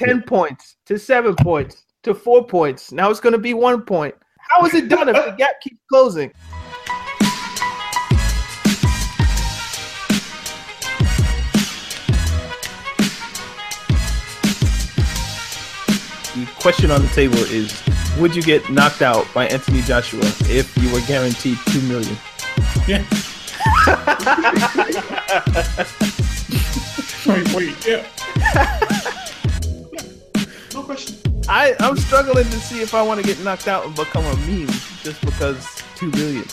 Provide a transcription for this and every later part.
10 points to seven points to four points. Now it's going to be one point. How is it done if the gap keeps closing? The question on the table is Would you get knocked out by Anthony Joshua if you were guaranteed two million? Yeah. wait, wait, yeah. No question. I, I'm struggling to see if I want to get knocked out and become a meme just because two million.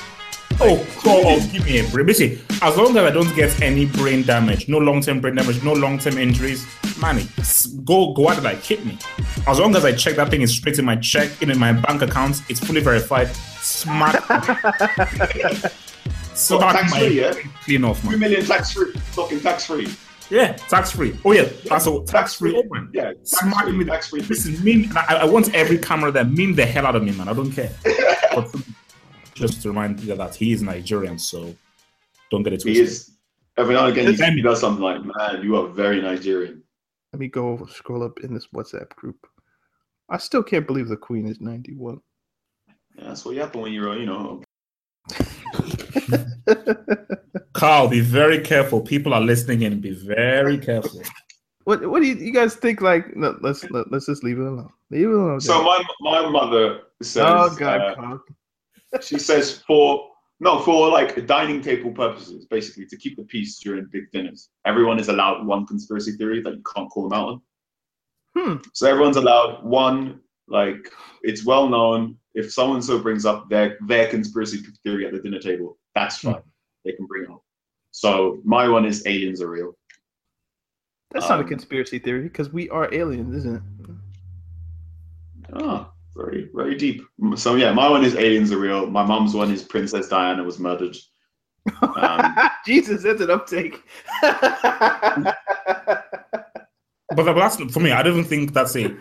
Oh, oh, oh, oh, give me a break. Basically, as long as I don't get any brain damage, no long term brain damage, no long term injuries, money, go go out like hit me. As long as I check that thing is straight in my check, in my bank account, it's fully verified. Smack. So Smack tax my free, yeah? clean off, Two man. million tax free. Fucking tax free. Yeah, tax free. Oh yeah, that's a tax free open. Yeah, tax Smack free, me. tax free. Listen, meme. I, I want every camera that meme the hell out of me, man. I don't care. but just to remind you that he is Nigerian, so don't get it twisted. He is. Every now and again, Send me. he does something like, man, you are very Nigerian. Let me go scroll up in this WhatsApp group. I still can't believe the Queen is 91. Yeah, that's what happened when you're, you know, Carl, be very careful. People are listening in. Be very careful. What what do you, you guys think? Like, no, let's let, let's just leave it alone. Leave it alone. So my my mother says, oh God, uh, Carl. she says for no for like dining table purposes, basically to keep the peace during big dinners. Everyone is allowed one conspiracy theory that you can't call them out on. Hmm. So everyone's allowed one. Like it's well known if someone so brings up their their conspiracy theory at the dinner table, that's fine. They can bring it up. So my one is aliens are real. That's not a um, conspiracy theory because we are aliens, isn't it? Ah, very very deep. So yeah, my one is aliens are real. My mom's one is Princess Diana was murdered. Um, Jesus, that's an uptake. But that's for me. I don't even think that's a.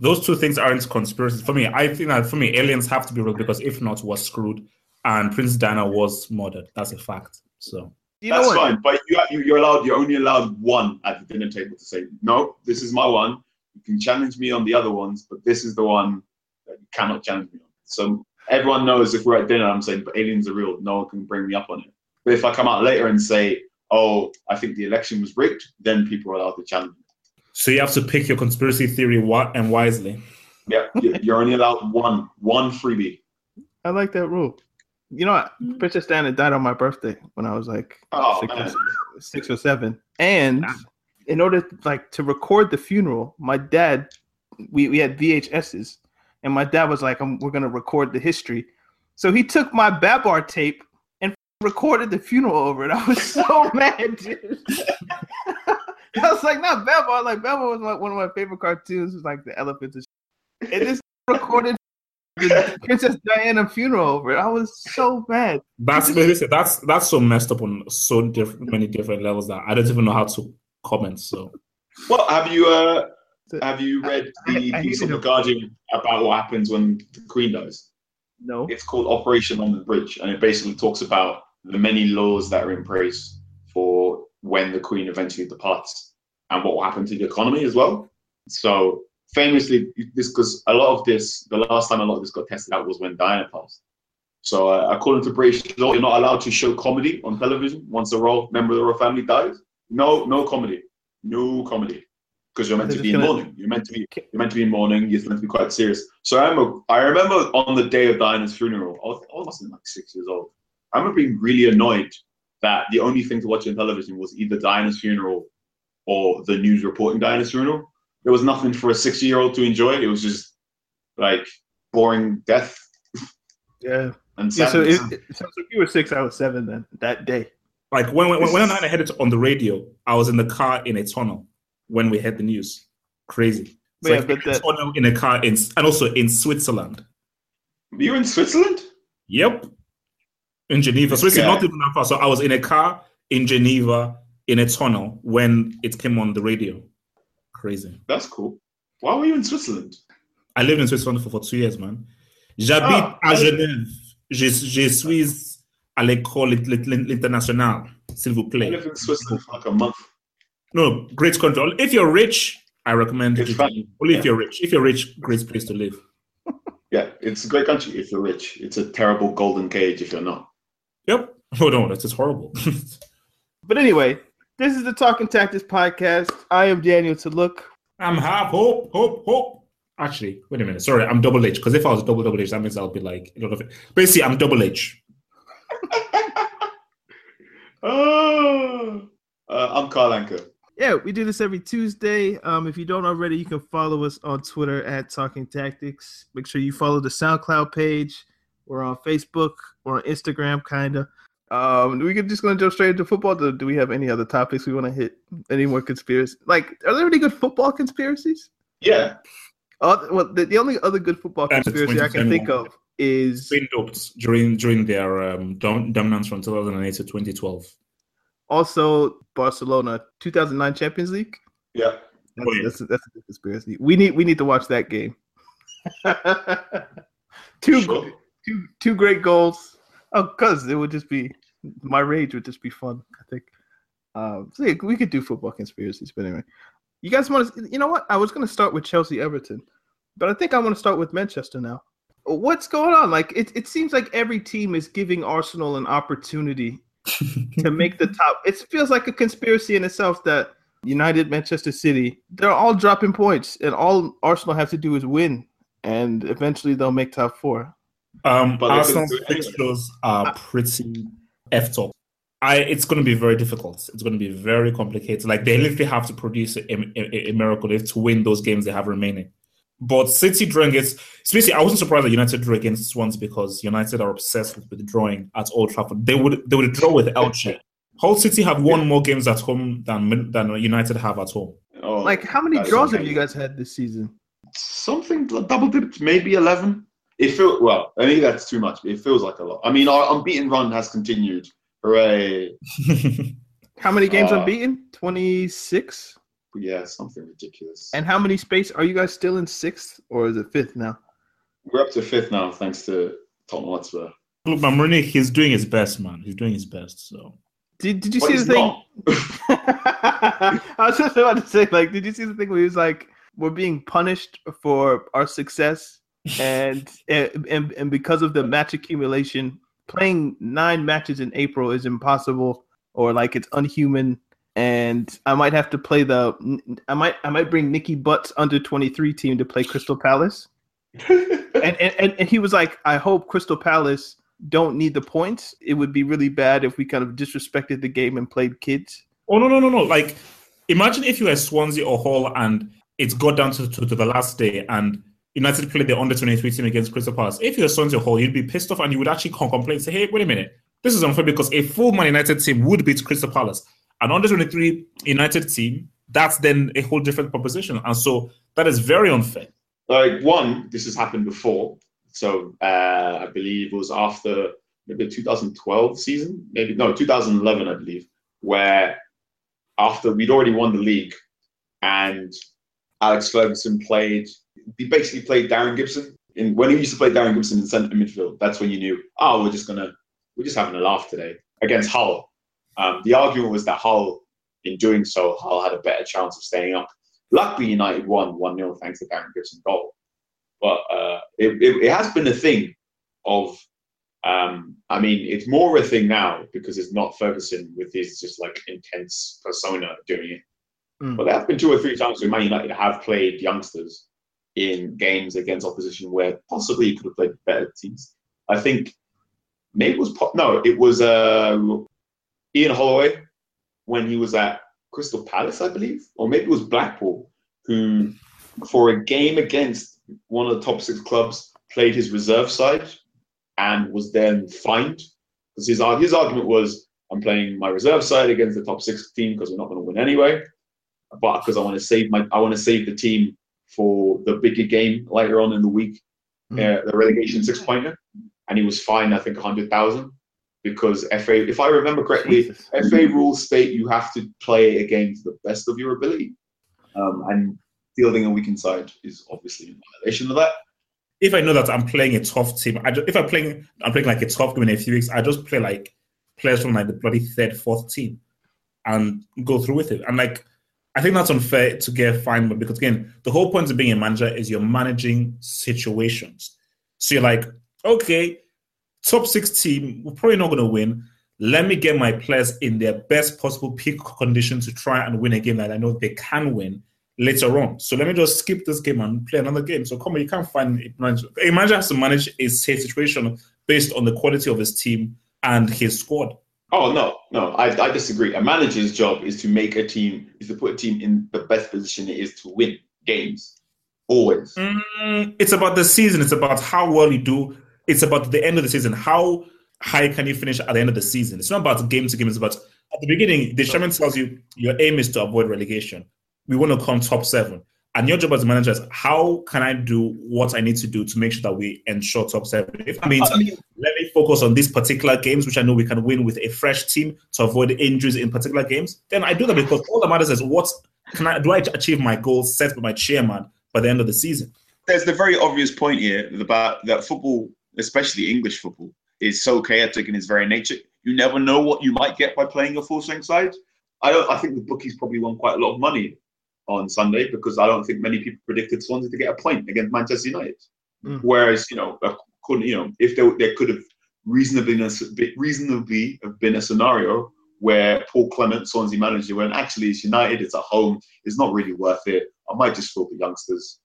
Those two things aren't conspiracies for me. I think that for me, aliens have to be real because if not, we're screwed. And Prince Diana was murdered. That's a fact. So you know that's what? fine, but you, you you're allowed. You're only allowed one at the dinner table to say no. This is my one. You can challenge me on the other ones, but this is the one that you cannot challenge me on. So everyone knows if we're at dinner, I'm saying, but aliens are real. No one can bring me up on it. But if I come out later and say, oh, I think the election was rigged, then people are allowed to challenge me. So you have to pick your conspiracy theory wi- and wisely. Yeah, you're only allowed one one freebie. I like that rule. You know, what? Princess Diana died on my birthday when I was like Oh, six, or, six or seven. And in order like to record the funeral, my dad, we, we had VHSs, and my dad was like, um, "We're gonna record the history." So he took my Babar tape and recorded the funeral over it. I was so mad, dude. I was like, "Not Babar." Like Babar was my, one of my favorite cartoons. It was like the elephants and shit. And this recorded the Princess Diana funeral over it. I was so mad. That's listen, that's that's so messed up on so different many different levels that I don't even know how to comment. So Well, have you uh have you read the I- I piece hated of the. Guardian about what happens when the Queen dies? No. It's called Operation London Bridge, and it basically talks about the many laws that are in place for when the Queen eventually departs and what will happen to the economy as well. So famously, this because a lot of this, the last time a lot of this got tested out was when Diana passed. So uh, according to British law, you're not allowed to show comedy on television once a royal member of the royal family dies. No, no comedy, no comedy. because you're meant to be in gonna- mourning. You're meant to be you're meant to be in mourning. You're meant to be quite serious. So I remember I remember on the day of Diana's funeral, I was, I been like six years old. I remember being really annoyed that the only thing to watch on television was either Diana's funeral or the news reporting Diana's funeral. There was nothing for a six year old to enjoy. It was just like boring death Yeah. and Yeah. So it, it sounds like you were six. I was seven then. That day. Like when when, when I heard it on the radio, I was in the car in a tunnel when we heard the news. Crazy. It's Yeah, like but in a that- tunnel in a car in and also in Switzerland. You're in Switzerland? Yep. In Geneva. So it's Yeah. not even that far. So I was in a car in Geneva in a tunnel when it came on the radio. Crazy. That's cool. Why were you in Switzerland? I lived in Switzerland for, for two years, man. J'habite Ah, à. Genève. Je, je suis à l'école int- int- internationale, s'il vous I lived in Switzerland for like a month. No, great country. If you're rich, I recommend It's it. fun. Only if you're rich. If you're rich, great place to live. Yeah, it's a great country if you're rich. It's a terrible golden cage if you're not. Yep. Oh no, that's just horrible. But anyway, this is the Talking Tactics podcast. I am Daniel to look. I'm half hope, hope, hope. Actually, wait a minute. Sorry, I'm double H. Because if I was double double H, that means I'll be like a lot of it. Basically, I'm double H. Oh, uh, I'm Carl Anker. Yeah, we do this every Tuesday. Um, if you don't already, you can follow us on Twitter at Talking Tactics. Make sure you follow the SoundCloud page. We're on Facebook We're on Instagram, kinda. Um, we could just gonna jump straight into football. Do, do we have any other topics we want to hit? Any more conspiracy? Like, are there any good football conspiracies? Yeah, Uh, well, the, the only other good football And conspiracy I can think of is Been doped during during their um, dominance from 2008 to 2012. also Barcelona 2009 Champions League. yeah. That's, Oh, yeah. that's, that's a good conspiracy. We need we need to watch that game. two, Sure. two two great goals. Oh, cause it would just be my rage would just be fun. I think. Um, so yeah, we could do football conspiracies, but anyway, you guys want to? You know what? I was going to start with Chelsea Everton, but I think I want to start with Manchester now. What's going on? Like it, it seems like every team is giving Arsenal an opportunity to make the top. It feels like a conspiracy in itself that United, Manchester City, they're all dropping points, and all Arsenal have to do is win, and eventually they'll make top four. Um, But Arsenal's couldn't do it anyway. fixtures are pretty effed up. I, it's going to be very difficult. It's going to be very complicated. Like they literally have to produce a, a, a miracle they have to win those games they have remaining. But City drawing against, especially, I wasn't surprised that United drew against Swans because United are obsessed with, with drawing at Old Trafford. They would they would draw with Elche. Hull City have won more games at home than than United have at home. Oh, Like, how many that is draws have you guys had this season? Something double dipped, maybe eleven. It feels well. I think that's too much. But it feels like a lot. I mean, our unbeaten run has continued. Hooray! How many games Uh, unbeaten? Twenty six. Yeah, something ridiculous. And how many space are you guys still in sixth or is it fifth now? We're up to fifth now, thanks to Tottenham Hotspur. Look, Mamruni, he's doing his best, man. He's doing his best. So Did, did you But see the thing? I was just about to say, like, did you see the thing where he was like, "We're being punished for our success, and and and, and because of the match accumulation, playing nine matches in April is impossible, or like it's unhuman." And I might have to play the. I might I might bring Nicky Butt's under twenty three team to play Crystal Palace. and, and and and he was like, I hope Crystal Palace don't need the points. It would be really bad if we kind of disrespected the game and played kids. Oh no no no no! Like, imagine if you were Swansea or Hull and it's got down to, to, to the last day and United played the under twenty three team against Crystal Palace. If you're or Hull, you'd be pissed off and you would actually complain, say, "Hey, wait a minute, this is unfair because a full Man United team would beat Crystal Palace. An under twenty three United team, that's then a whole different proposition, and so that is very unfair." like one, this has happened before. So uh, I believe it was after maybe the 2012 season, maybe no 2011, I believe, where after we'd already won the league, and Alex Ferguson played. He basically played Darren Gibson. In, when he used to play Darren Gibson in centre midfield, that's when you knew, oh, we're just gonna, we're just having a laugh today against Hull. Um, the argument was that Hull, in doing so, Hull had a better chance of staying up. Luckily, United won 1 0 thanks to Darren Gibson goal. But uh, it, it, it has been a thing of, um, I mean, it's more a thing now because it's not Ferguson with his just like intense persona doing it. Mm. But there have been two or three times where Man United have played youngsters in games against opposition where possibly you could have played better teams. I think maybe it was no, it was uh, Ian Holloway when he was at Crystal Palace, I believe, or maybe it was Blackpool, who for a game against one of the top six clubs played his reserve side and was then fined because his his argument was I'm playing my reserve side against the top six team because we're not going to win anyway, but because I want to save my I want to save the team for the bigger game later on in the week, uh, the relegation six pointer, and he was fined I think a hundred thousand because FA if I remember correctly Jesus. FA rules state you have to play a game to the best of your ability, um, and fielding a weakened side is obviously in violation of that. if I know that I'm playing a tough team, I just, if I'm playing, I'm playing like a tough game in a few weeks. I just play like players from like the bloody third, fourth team, and go through with it. And like, I think that's unfair to get fined, but because again, the whole point of being a manager is you're managing situations. So you're like, okay, top six team, we're probably not going to win. Let me get my players in their best possible peak condition to try and win a game that I know they can win later on. So let me just skip this game and play another game. So come on, you can't find a manager. A manager has to manage safe situation based on the quality of his team and his squad. Oh no, no, I, I disagree. A manager's job is to make a team, is to put a team in the best position it is to win games. Always. Mm, it's about the season. It's about how well you do. It's about the end of the season. How high can you finish at the end of the season? It's not about game to game. It's about at the beginning. The chairman tells you your aim is to avoid relegation. We want to come top seven. And your job as a manager is how can I do what I need to do to make sure that we ensure top seven? If that means I mean- let me focus on these particular games, which I know we can win with a fresh team to avoid injuries in particular games, then I do that because all that matters is what can I do I achieve my goals set by my chairman by the end of the season. There's the very obvious point here about that football, especially English football, is so chaotic in its very nature. You never know what you might get by playing a full strength side. I don't. I think the bookies probably won quite a lot of money on Sunday because I don't think many people predicted Swansea to get a point against Manchester United. Mm. Whereas you know, couldn't you know if there, there could have reasonably reasonably have been a scenario where Paul Clement, Swansea manager, went actually it's United, it's at home, it's not really worth it. I might just fill the youngsters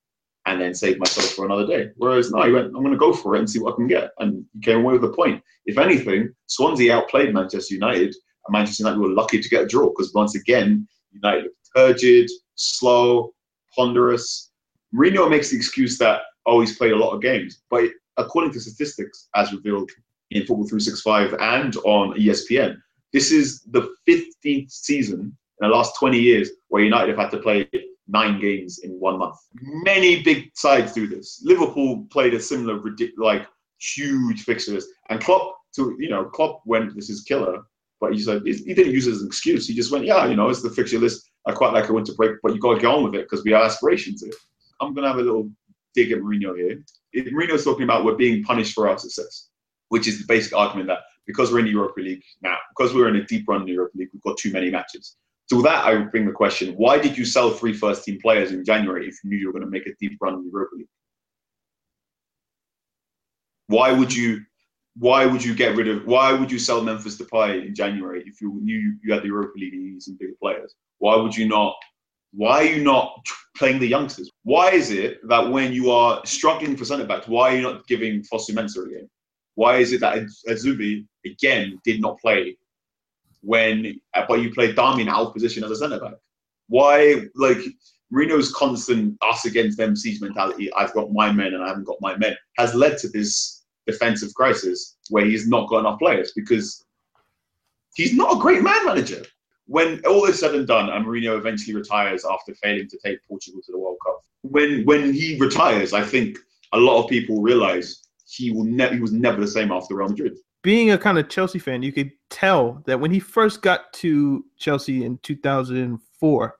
and then save myself for another day. Whereas no, he went, I'm going to go for it and see what I can get, and he came away with a point. If anything, Swansea outplayed Manchester United, and Manchester United were lucky to get a draw because once again, United turgid, slow, ponderous. Mourinho makes the excuse that oh he's played a lot of games, but according to statistics as revealed in Football 365 and on ESPN, this is the 15th season in the last 20 years where United have had to play nine games in one month. Many big sides do this. Liverpool played a similar, like huge fixtures, and Klopp, to you know, Klopp went, "This is killer," but he said he didn't use it as an excuse. He just went, "Yeah, you know, it's the fixture list. I quite like a winter break, but you've got to get on with it because we have aspirations here." I'm gonna have a little dig at Mourinho here. If Mourinho's talking about we're being punished for our success, which is the basic argument that because we're in the Europa League now, because we're in a deep run in the Europa League, we've got too many matches. So with that, I would bring the question: Why did you sell three first team players in January if you knew you were going to make a deep run in the Europa League? Why would you? Why would you get rid of? Why would you sell Memphis Depay in January if you knew you had the Europa League and you some bigger players? Why would you not? Why are you not playing the youngsters? Why is it that when you are struggling for centre backs, why are you not giving Fosu Mensah a game? Why is it that Azubi again did not play when, uh, but you played Darmian out of position as a centre back? Why, like Mourinho's constant us against them siege mentality? I've got my men and I haven't got my men has led to this defensive crisis where he's not got enough players because he's not a great man manager. When all is said and done, and Mourinho eventually retires after failing to take Portugal to the World Cup, when when he retires, I think a lot of people realize he will never he was never the same after Real Madrid. Being a kind of Chelsea fan, you could tell that when he first got to Chelsea in 2004,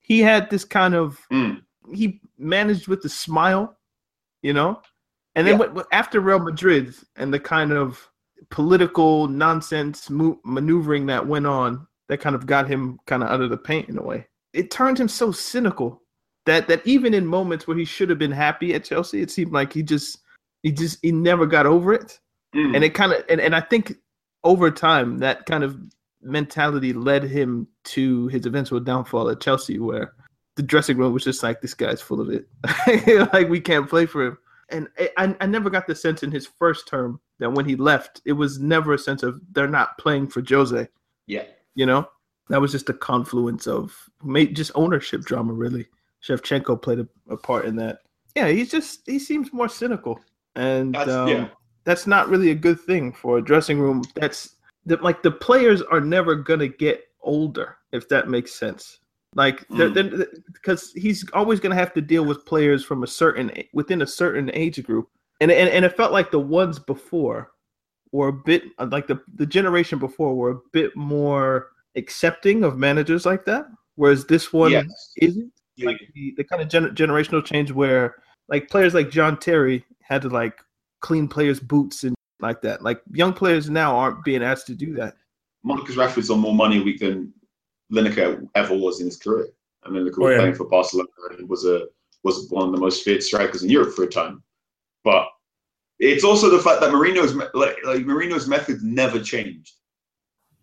he had this kind of Mm. he managed with a smile, you know, and then Yeah. what- after Real Madrid and the kind of political nonsense mo- maneuvering that went on, that kind of got him kind of out of the paint in a way. It turned him so cynical that that even in moments where he should have been happy at Chelsea, it seemed like he just he just he never got over it Mm. and it kind of and, and i think over time that kind of mentality led him to his eventual downfall at Chelsea, where the dressing room was just like, "This guy's full of it. like we can't play for him." And I, I never got the sense in his first term that when he left, it was never a sense of they're not playing for Jose. Yeah, you know, that was just a confluence of just ownership drama. Really, Shevchenko played a, a part in that. Yeah, he's just he seems more cynical, and That's- um, yeah. that's not really a good thing for a dressing room. That's that like the players are never gonna get older, if that makes sense. Like Mm. because he's always gonna have to deal with players from a certain within a certain age group, and and, and it felt like the ones before were a bit like the the generation before were a bit more accepting of managers like that, whereas this one Yes. isn't Yeah. like the, the kind of gener- generational change where like players like John Terry had to like clean players' boots and like that. Like young players now aren't being asked to do that. Marcus Rashford's on more money a week than Lineker ever was in his career. And Lineker was Oh, yeah. playing for Barcelona and was a was one of the most feared strikers in Europe for a time. But it's also the fact that Mourinho's me- like, like Mourinho's methods never changed.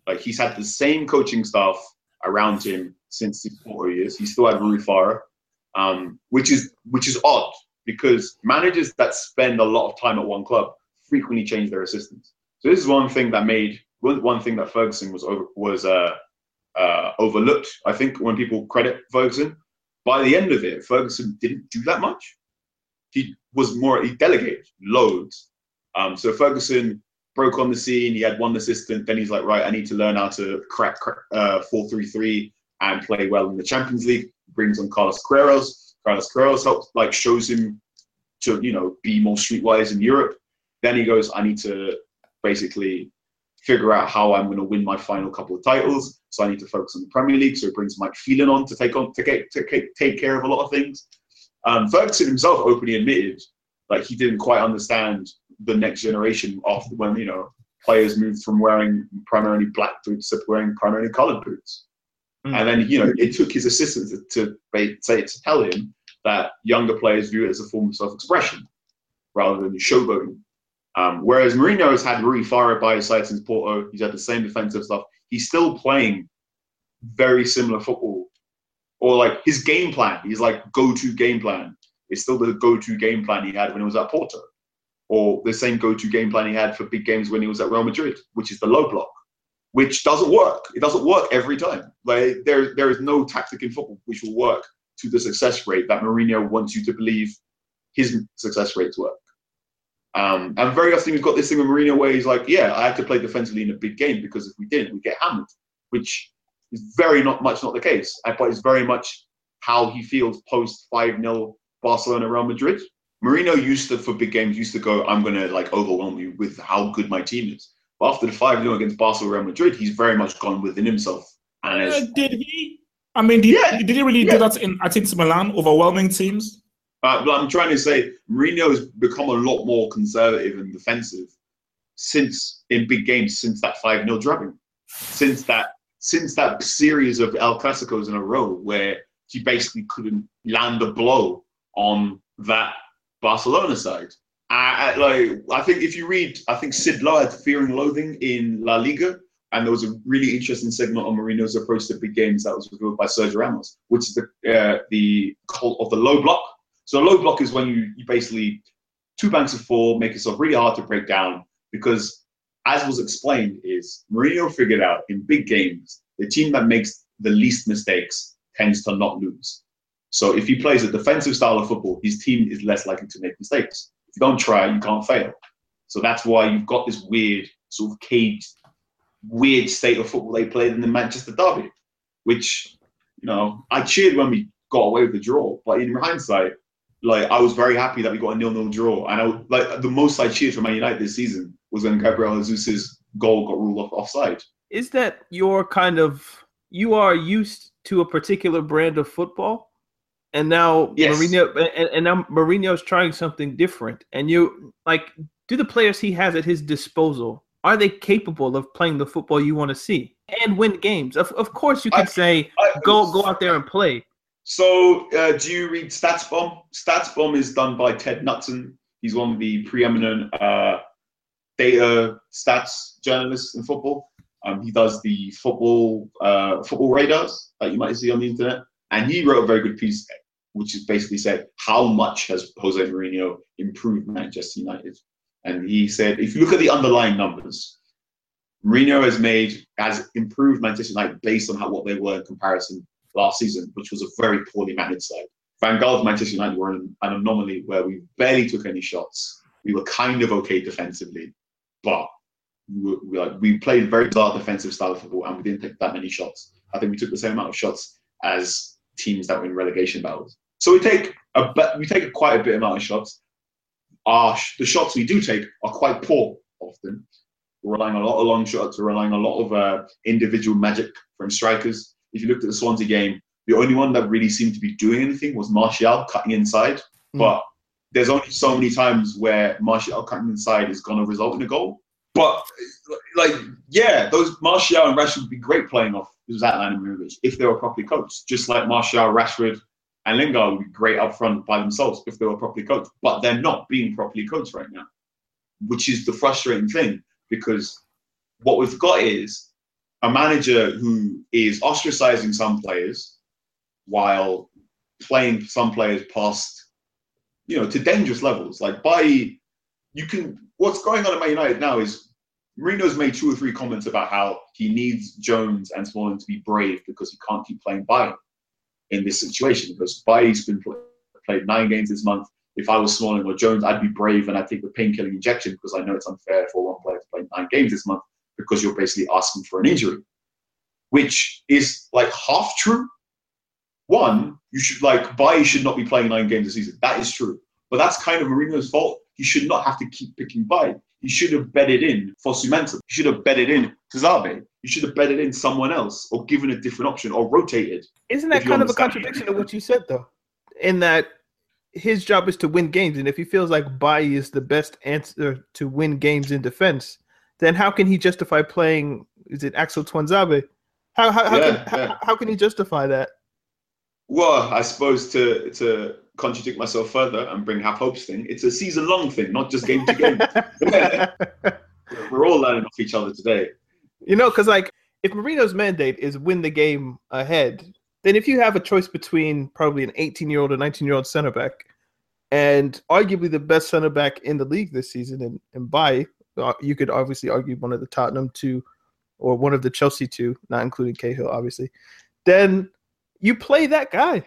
Like he's had the same coaching staff around him since his Porto years. He still had Rui Faria, um, which is which is odd because managers that spend a lot of time at one club frequently change their assistants. So this is one thing that made one, one thing that Ferguson was over, was uh, uh, overlooked. I think when people credit Ferguson, by the end of it, Ferguson didn't do that much. He was more he delegated loads. Um, so Ferguson broke on the scene. He had one assistant. Then he's like, right, I need to learn how to crack uh, four three three and play well in the Champions League. Brings on Carlos Queiroz. Carlos Queiroz helps like shows him to you know be more streetwise in Europe. Then he goes, I need to basically figure out how I'm going to win my final couple of titles. So I need to focus on the Premier League. So he brings Mike Phelan on to take on to, get, to take, take care of a lot of things. Um, Ferguson himself openly admitted like he didn't quite understand the next generation after when you know players moved from wearing primarily black boots to wearing primarily coloured boots. Mm. And then you know it took his assistant to, to say to tell him that younger players view it as a form of self-expression rather than showboating. Um, whereas Mourinho has had Rui Faria by his side since Porto. He's had the same defensive stuff. He's still playing very similar football, or like his game plan. He's like go-to game plan. It's still the go-to game plan he had when he was at Porto, or the same go-to game plan he had for big games when he was at Real Madrid, which is the low block, which doesn't work. It doesn't work every time. Like there, there is no tactic in football which will work to the success rate that Mourinho wants you to believe his success rates work. Um, and very often we've got this thing with Mourinho where he's like, yeah, I have to play defensively in a big game because if we didn't, we get hammered, which is very not much not the case. Uh, But it's very much how he feels post 5 0 Barcelona Real Madrid. Mourinho used to, for big games, used to go, I'm going to like overwhelm you with how good my team is. But after the 5 0 against Barcelona Real Madrid, he's very much gone within himself. And Uh, did he? I mean, did, Yeah, did he really yeah. do that in at Inter Milan, overwhelming teams? Uh, but I'm trying to say Mourinho has become a lot more conservative and defensive since in big games since that 5 0 drubbing. Since that since that series of El Clasicos in a row where he basically couldn't land a blow on that Barcelona side. I, I, like I think if you read, I think Sid Lowe had Fear and Loathing in La Liga, and there was a really interesting segment on Mourinho's approach to big games that was revealed by Sergio Ramos, which is the uh, the cult of the low block. So a low block is when you, you basically two banks of four make yourself really hard to break down because, as was explained, is Mourinho figured out in big games the team that makes the least mistakes tends to not lose. So if he plays a defensive style of football, his team is less likely to make mistakes. If you don't try, you can't fail. So that's why you've got this weird sort of caged, weird state of football they played in the Manchester derby, which you know I cheered when we got away with the draw, but in hindsight, like I was very happy that we got a nil-nil draw, and I like the most I cheered for Man United this season was when Gabriel Jesus' goal got ruled off offside. Is that your kind of you are used to a particular brand of football, and now Yes. Mourinho and, and now Mourinho's trying something different, and you like do the players he has at his disposal are they capable of playing the football you want to see and win games? Of, of course, you can I- say I- go go out there and play. So, uh, do you read StatsBomb? StatsBomb is done by Ted Knutson. He's one of the preeminent uh, data stats journalists in football. Um, he does the football uh, football radars that you might see on the internet, and he wrote a very good piece, which is basically said how much has Jose Mourinho improved Manchester United, and he said if you look at the underlying numbers, Mourinho has made has improved Manchester United based on how what they were in comparison last season, which was a very poorly managed side. Van Gaal's Manchester United were an, an anomaly where we barely took any shots. We were kind of okay defensively, but we, like, we played very bizarre defensive style of football and we didn't take that many shots. I think we took the same amount of shots as teams that were in relegation battles. So we take a we take quite a bit amount of shots. Our the shots we do take are quite poor often. We're relying a lot of long shots. We're relying a lot of uh, individual magic from strikers. If you looked at the Swansea game, the only one that really seemed to be doing anything was Martial cutting inside. Mm. But there's only so many times where Martial cutting inside is going to result in a goal. But like, yeah, those Martial and Rashford would be great playing off Zlatan and Ibrahimovic if they were properly coached. Just like Martial, Rashford, and Lingard would be great up front by themselves if they were properly coached. But they're not being properly coached right now, which is the frustrating thing because what we've got is a manager who is ostracizing some players while playing some players past, you know, to dangerous levels. Like by you can what's going on at Man United now is Mourinho's made two or three comments about how he needs Jones and Smalling to be brave because he can't keep playing Bailly in this situation because Bailly's been play, played nine games this month. If I was Smalling or Jones, I'd be brave and I'd take the painkilling injection because I know it's unfair for one player to play nine games this month because you're basically asking for an injury, which is like half true. One, you should like Bailly should not be playing nine games a season. That is true, but that's kind of Mourinho's fault. He should not have to keep picking Bailly. He should have bedded in Fosu-Mensah. He should have bedded in Tuanzebe. You should have bedded in someone else or given a different option or rotated. Isn't that kind of a contradiction to what you said though? In that his job is to win games, and if he feels like Bailly is the best answer to win games in defense, then how can he justify playing? Is it Axel Tuanzebe? How how, how, yeah, can, yeah. how, how can he justify that? Well, I suppose to to contradict myself further and bring half hopes thing, it's a season long thing, not just game to game. We're all learning off each other today. You know, because like if Mourinho's mandate is win the game ahead, then if you have a choice between probably an 18 year old or 19 year old center back, and arguably the best center back in the league this season, and, and by you could obviously argue one of the Tottenham two or one of the Chelsea two, not including Cahill, obviously, then you play that guy.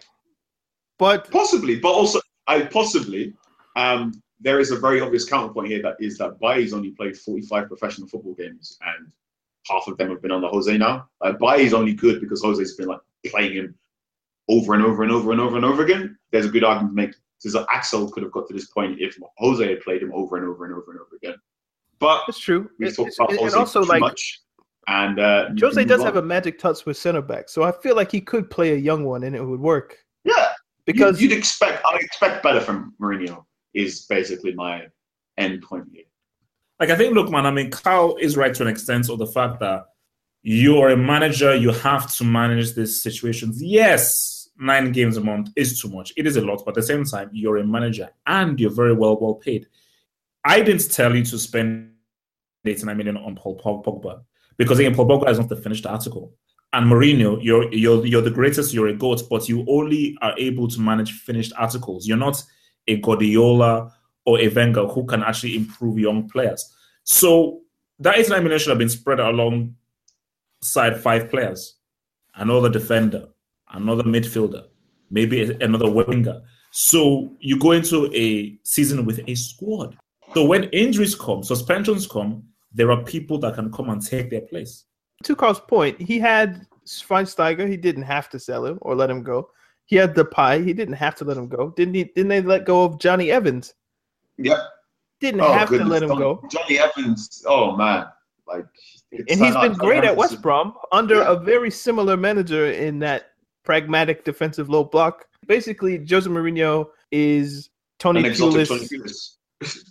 But possibly, but also I possibly um, there is a very obvious counterpoint here that is that Bailly's only played 45 professional football games and half of them have been under Jose now. Like Bailly's only good because Jose's been like playing him over and over and over and over and over again. There's a good argument to make. Because Axel could have got to this point if Jose had played him over and over and over and over again. But it's true. We talked about it, Jose also too like, much. And uh, Jose does have a magic touch with center back, so I feel like he could play a young one and it would work. Yeah, because you'd, you'd expect. I expect better from Mourinho. Is basically my end point here. Like I think, look, man. I mean, Carl is right to an extent of the fact that you're a manager. You have to manage these situations. Yes, nine games a month is too much. It is a lot, but at the same time, you're a manager and you're very well well paid. I didn't tell you to spend 89 million on Paul Pogba because again, Paul Pogba is not the finished article and Mourinho, you're you're you're the greatest, you're a goat, but you only are able to manage finished articles. You're not a Guardiola or a Wenger who can actually improve young players. So that 89 million should have been spread alongside five players, another defender, another midfielder, maybe another winger. So you go into a season with a squad. So when injuries come, suspensions come, there are people that can come and take their place to Carl's point, he had Schweinsteiger. He didn't have to sell him or let him go. He had Depay. He didn't have to let him go. Didn't he? Didn't they let go of Jonny Evans? Yep. Didn't oh, have goodness. to let him oh, go. Jonny Evans. Oh man, like. And he's been great at West Brom under yeah. a very similar manager in that pragmatic defensive low block. Basically, Jose Mourinho is Tony Pulis.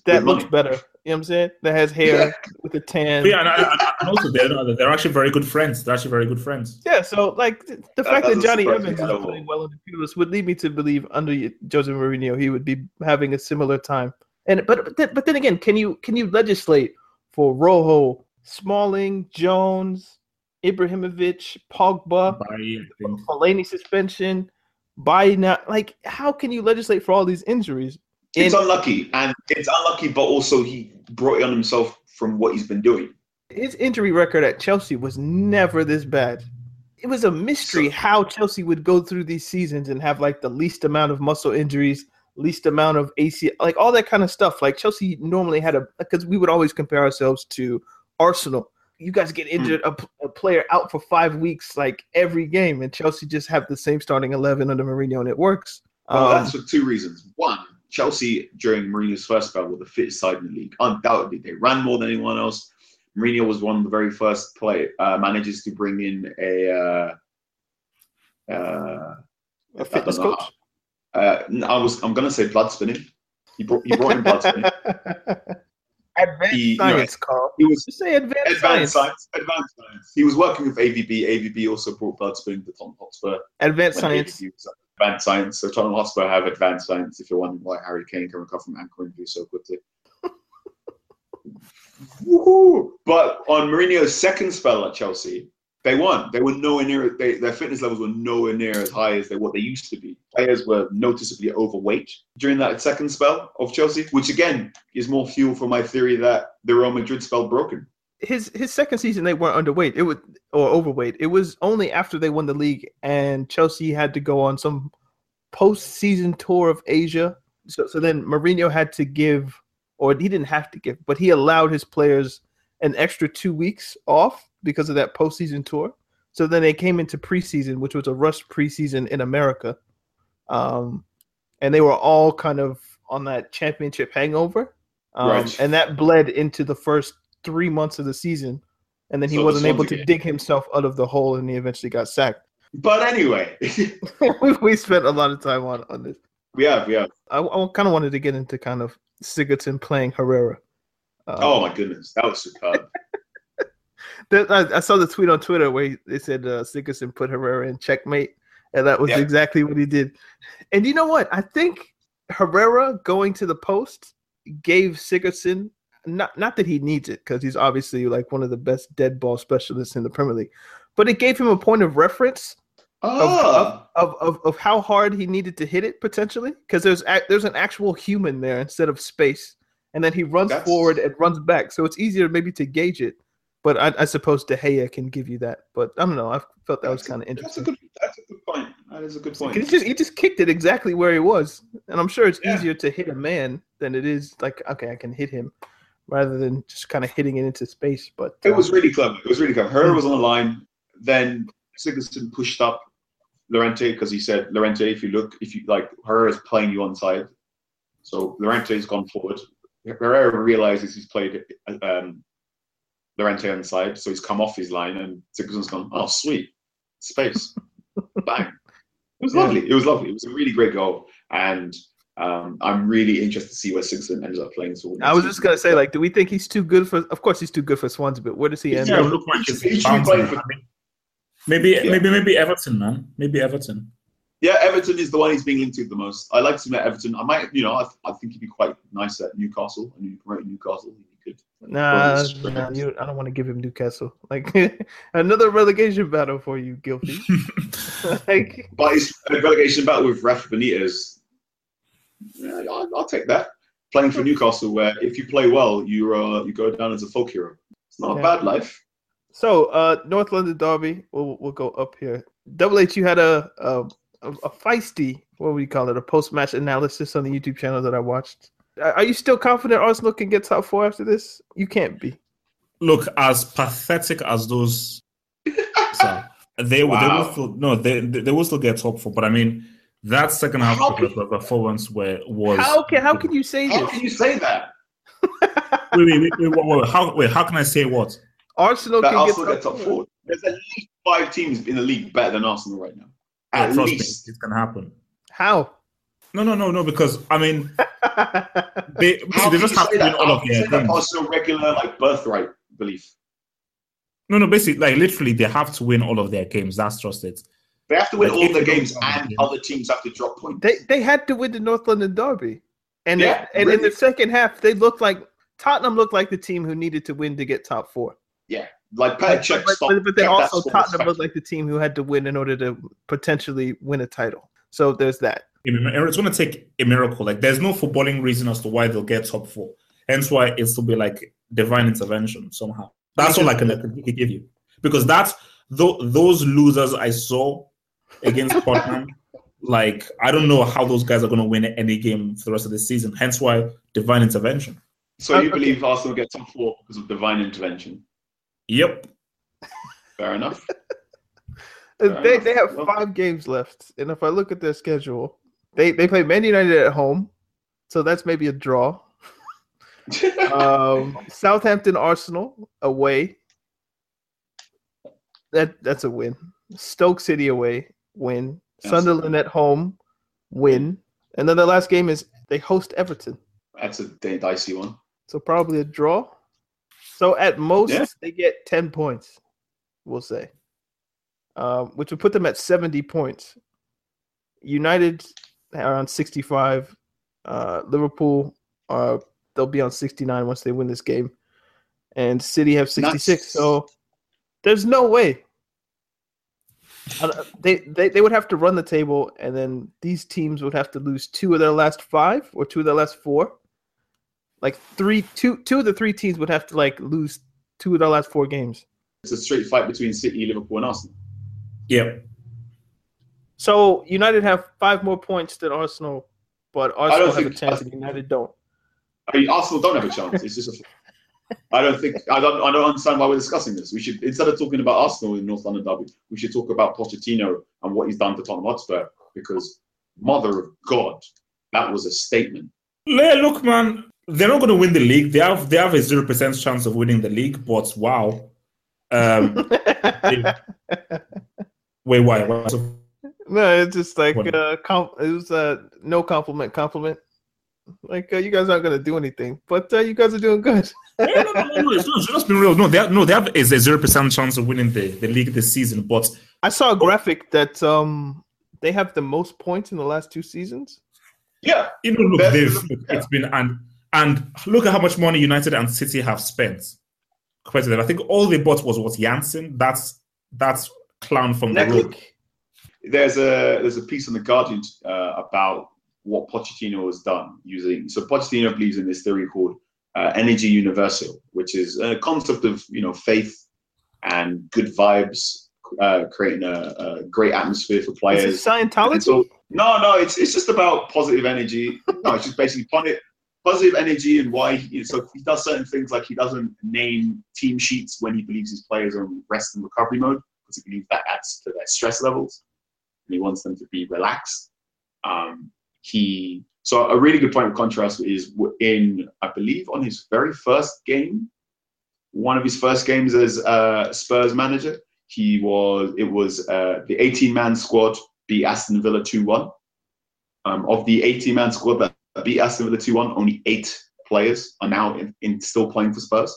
That looks better. You know what I'm saying? That has hair yeah. with a tan. Yeah, and, and also they're, they're actually very good friends. They're actually very good friends. Yeah, so like the fact that Jonny Evans is playing well in the Pulis would lead me to believe under Jose Mourinho he would be having a similar time. And but but then, again, can you can you legislate for Rojo, Smalling, Jones, Ibrahimovic, Pogba, Bailly, Fellaini suspension, by now. Like, how can you legislate for all these injuries? It's And unlucky, and it's unlucky, but also he brought it on himself from what he's been doing. his injury record at Chelsea was never this bad. It was a mystery So- how Chelsea would go through these seasons and have like the least amount of muscle injuries, least amount of AC, like all that kind of stuff. Like Chelsea normally had a because we would always compare ourselves to Arsenal. You guys get injured, a, a player out for five weeks, like every game, and Chelsea just have the same starting eleven under Mourinho, and it works. Well, Um, that's for two reasons. One, Chelsea during Mourinho's first spell were the fittest side in the league. Undoubtedly, they ran more than anyone else. Mourinho was one of the very first play uh, managers to bring in a. Uh, uh, a fitness I coach. uh, n- I was. I'm gonna say blood spinning. He brought. He brought in blood spinning. advanced He- you know, science, Carl. He was Just say advanced, advanced science. science. Advanced science. He was working with AVB. AVB also brought blood spinning to Tottenham Hotspur. Advanced science. AVB was Advanced science. So Tottenham Hotspur have advanced science. If you're wondering why Harry Kane can recover from ankle injury so quickly. Woohoo! But on Mourinho's second spell at Chelsea, they won. They were nowhere near. They, their fitness levels were nowhere near as high as they what they used to be. Players were noticeably overweight during that second spell of Chelsea, which again is more fuel for my theory that the Real Madrid spell broken. His his second season they weren't underweight. It was or overweight. It was only after they won the league and Chelsea had to go on some postseason tour of Asia. So so then Mourinho had to give, or he didn't have to give, but he allowed his players an extra two weeks off because of that postseason tour. So then they came into preseason, which was a rush preseason in America, um, and they were all kind of on that championship hangover, um, Right. and that bled into the first three months of the season, and then he So wasn't able to game. dig himself out of the hole, and he eventually got sacked. But anyway, we, spent a lot of time on on this. we have, we have. I, I kind of wanted to get into kind of Sigurdsson playing Herrera. Um, Oh my goodness, that was superb. I, I saw the tweet on Twitter where he, they said uh, Sigurdsson put Herrera in checkmate, and that was Yeah. exactly what he did. And you know what? I think Herrera going to the post gave Sigurdsson not not that he needs it because he's obviously like one of the best dead ball specialists in the Premier League, but it gave him a point of reference Oh, of, of, of how hard he needed to hit it potentially because there's a, there's an actual human there instead of space and then he runs That's- forward and runs back so it's easier maybe to gauge it but I, I suppose De Gea can give you that but I don't know I felt that was That's a- kind of that's a interesting good. That's a good point. That is a good point. he just he just kicked it exactly where he was and I'm sure it's Yeah. easier to hit a man than it is like okay I can hit him rather than just kind of hitting it into space but It uh, was really clever. It was really clever. Herrera was on the line. Then Sigurdsson pushed up Llorente because he said, Llorente, if you look, if you like, Herrera is playing you onside. So Llorente's gone forward. Herrera realizes he's played um, Llorente on side, so he's come off his line, and Sigurdsson's gone, oh, sweet. Space. Bang. It was Yeah. lovely. It was lovely. It was a really great goal. And um, I'm really interested to see where Sigurdsson ends up playing. So I was just gonna say like do we think he's too good for of course he's too good for Swansea but where does he end Yeah, up? look like he's He should be playing for- Maybe, Yeah. maybe, maybe Everton, man. Maybe Everton. Yeah, Everton is the one he's being linked to the most. I like to at Everton. I might, you know, I, I think he'd be quite nice at Newcastle. I mean, you promote Newcastle, he could. Nah, his nah strengths. you, I don't want to give him Newcastle. Like another relegation battle for you, guilty. like But his relegation battle with Raf Benitez, yeah, I'll, I'll take that. Playing for Newcastle, where if you play well, you uh, you go down as a folk hero. It's not Yeah. a bad life. so, uh, North London Derby. We'll we'll go up here. Double H, you had a a, a a feisty what would you call it? A post match analysis on the YouTube channel that I watched. Are are you still confident Arsenal can get top four after this? You can't be. Look, as pathetic as those, so, they will, they will still no, they they they will still get top four. But I mean, that second half How of the performance where was How can how can you say that How this? can you say that? wait, wait, wait, wait, wait, wait, how wait, how can I say what? Arsenal That can Arsenal get get top four. There's at least five teams in the league better than Arsenal right now. Yeah, At trust least. me, it can happen. How? No, no, no, no, because I mean, they they just you have say to win all How of can you their games. Arsenal regular like birthright belief? No, no, basically, like literally, they have to win all of their games. That's just it. They have to win Like, all if their games, the and game- other teams have to drop points. They they had to win the North London Derby, and Yeah, and in the second half they looked like Tottenham looked like the team who needed to win to get top four. yeah, like But, Petr but, stopped. but, but then also Tottenham was like the team who had to win in order to potentially win a title. So there's that. It's going to take a miracle. Like, there's no footballing reason as to why they'll get top four. Hence why it's to be like divine intervention somehow. That's all I can, I can give you. Because that's tho- those losers I saw against Tottenham. like, I don't know how those guys are going to win any game for the rest of the season. Hence why divine intervention. So you Okay. believe Arsenal get top four because of divine intervention? Yep. Fair enough. Fair They, enough. they have Well- five games left, and if I look at their schedule, they they play Man United at home, so that's maybe a draw. Um, Southampton, Arsenal away. That that's a win. Stoke City away, win. Sunderland at home, win. And then the last game is they host Everton, That's a di- dicey one. so probably a draw. So at most Yeah. they get ten points, we'll say, um, which would put them at seventy points. United are on sixty-five. Uh, Liverpool uh, they'll be on sixty-nine once they win this game, and City have sixty-six. So there's no way. Uh, They, they they would have to run the table, and then these teams would have to lose two of their last five or two of their last four. Like three, two, two of the three teams would have to like lose two of their last four games. It's a straight fight between City, Liverpool, and Arsenal. Yep. So United have five more points than Arsenal, but Arsenal have a think- chance and United don't. I mean, Arsenal don't have a chance. It's just. A, I don't think. I don't. I don't understand why we're discussing this. We should instead of talking about Arsenal in North London derby, we should talk about Pochettino and what he's done for Tottenham Hotspur. Because, mother of God, that was a statement. Yeah, look, man, they're not going to win the league. They have they have a zero percent chance of winning the league. But wow, um, wait, why? why? So, no, it's just like What? uh, com- it was uh, no compliment, compliment. Like uh, you guys aren't gonna do anything, but uh, you guys are doing good. no, no, no, no, no, it's not, it's just been real. No, they have, no, they have is a zero percent chance of winning the, the league this season. But I saw a graphic that um they have the most points in the last two seasons. Yeah, you know, look, That's- they've, look, it's been and and look at how much money United and City have spent compared to them. I think all they bought was what Janssen. That's that's clown from the road. There's a there's a piece on the Guardian uh, about what Pochettino has done using. So Pochettino believes in this theory called uh, energy universal, which is a concept of you know faith and good vibes, uh, creating a, a great atmosphere for is players. it Scientology? So, no, no, it's it's just about positive energy. No, it's just basically positive positive energy and why. He, so he does certain things like he doesn't name team sheets when he believes his players are in rest and recovery mode because he believes that adds to their stress levels, and he wants them to be relaxed. Um, he so a really good point of contrast is in I believe on his very first game, one of his first games as uh, Spurs manager. He was it was uh, the 18 man squad beat Aston Villa 2 1. Um, of the 18 man squad that beat Aston Villa 2 1, only eight players are now in, in still playing for Spurs,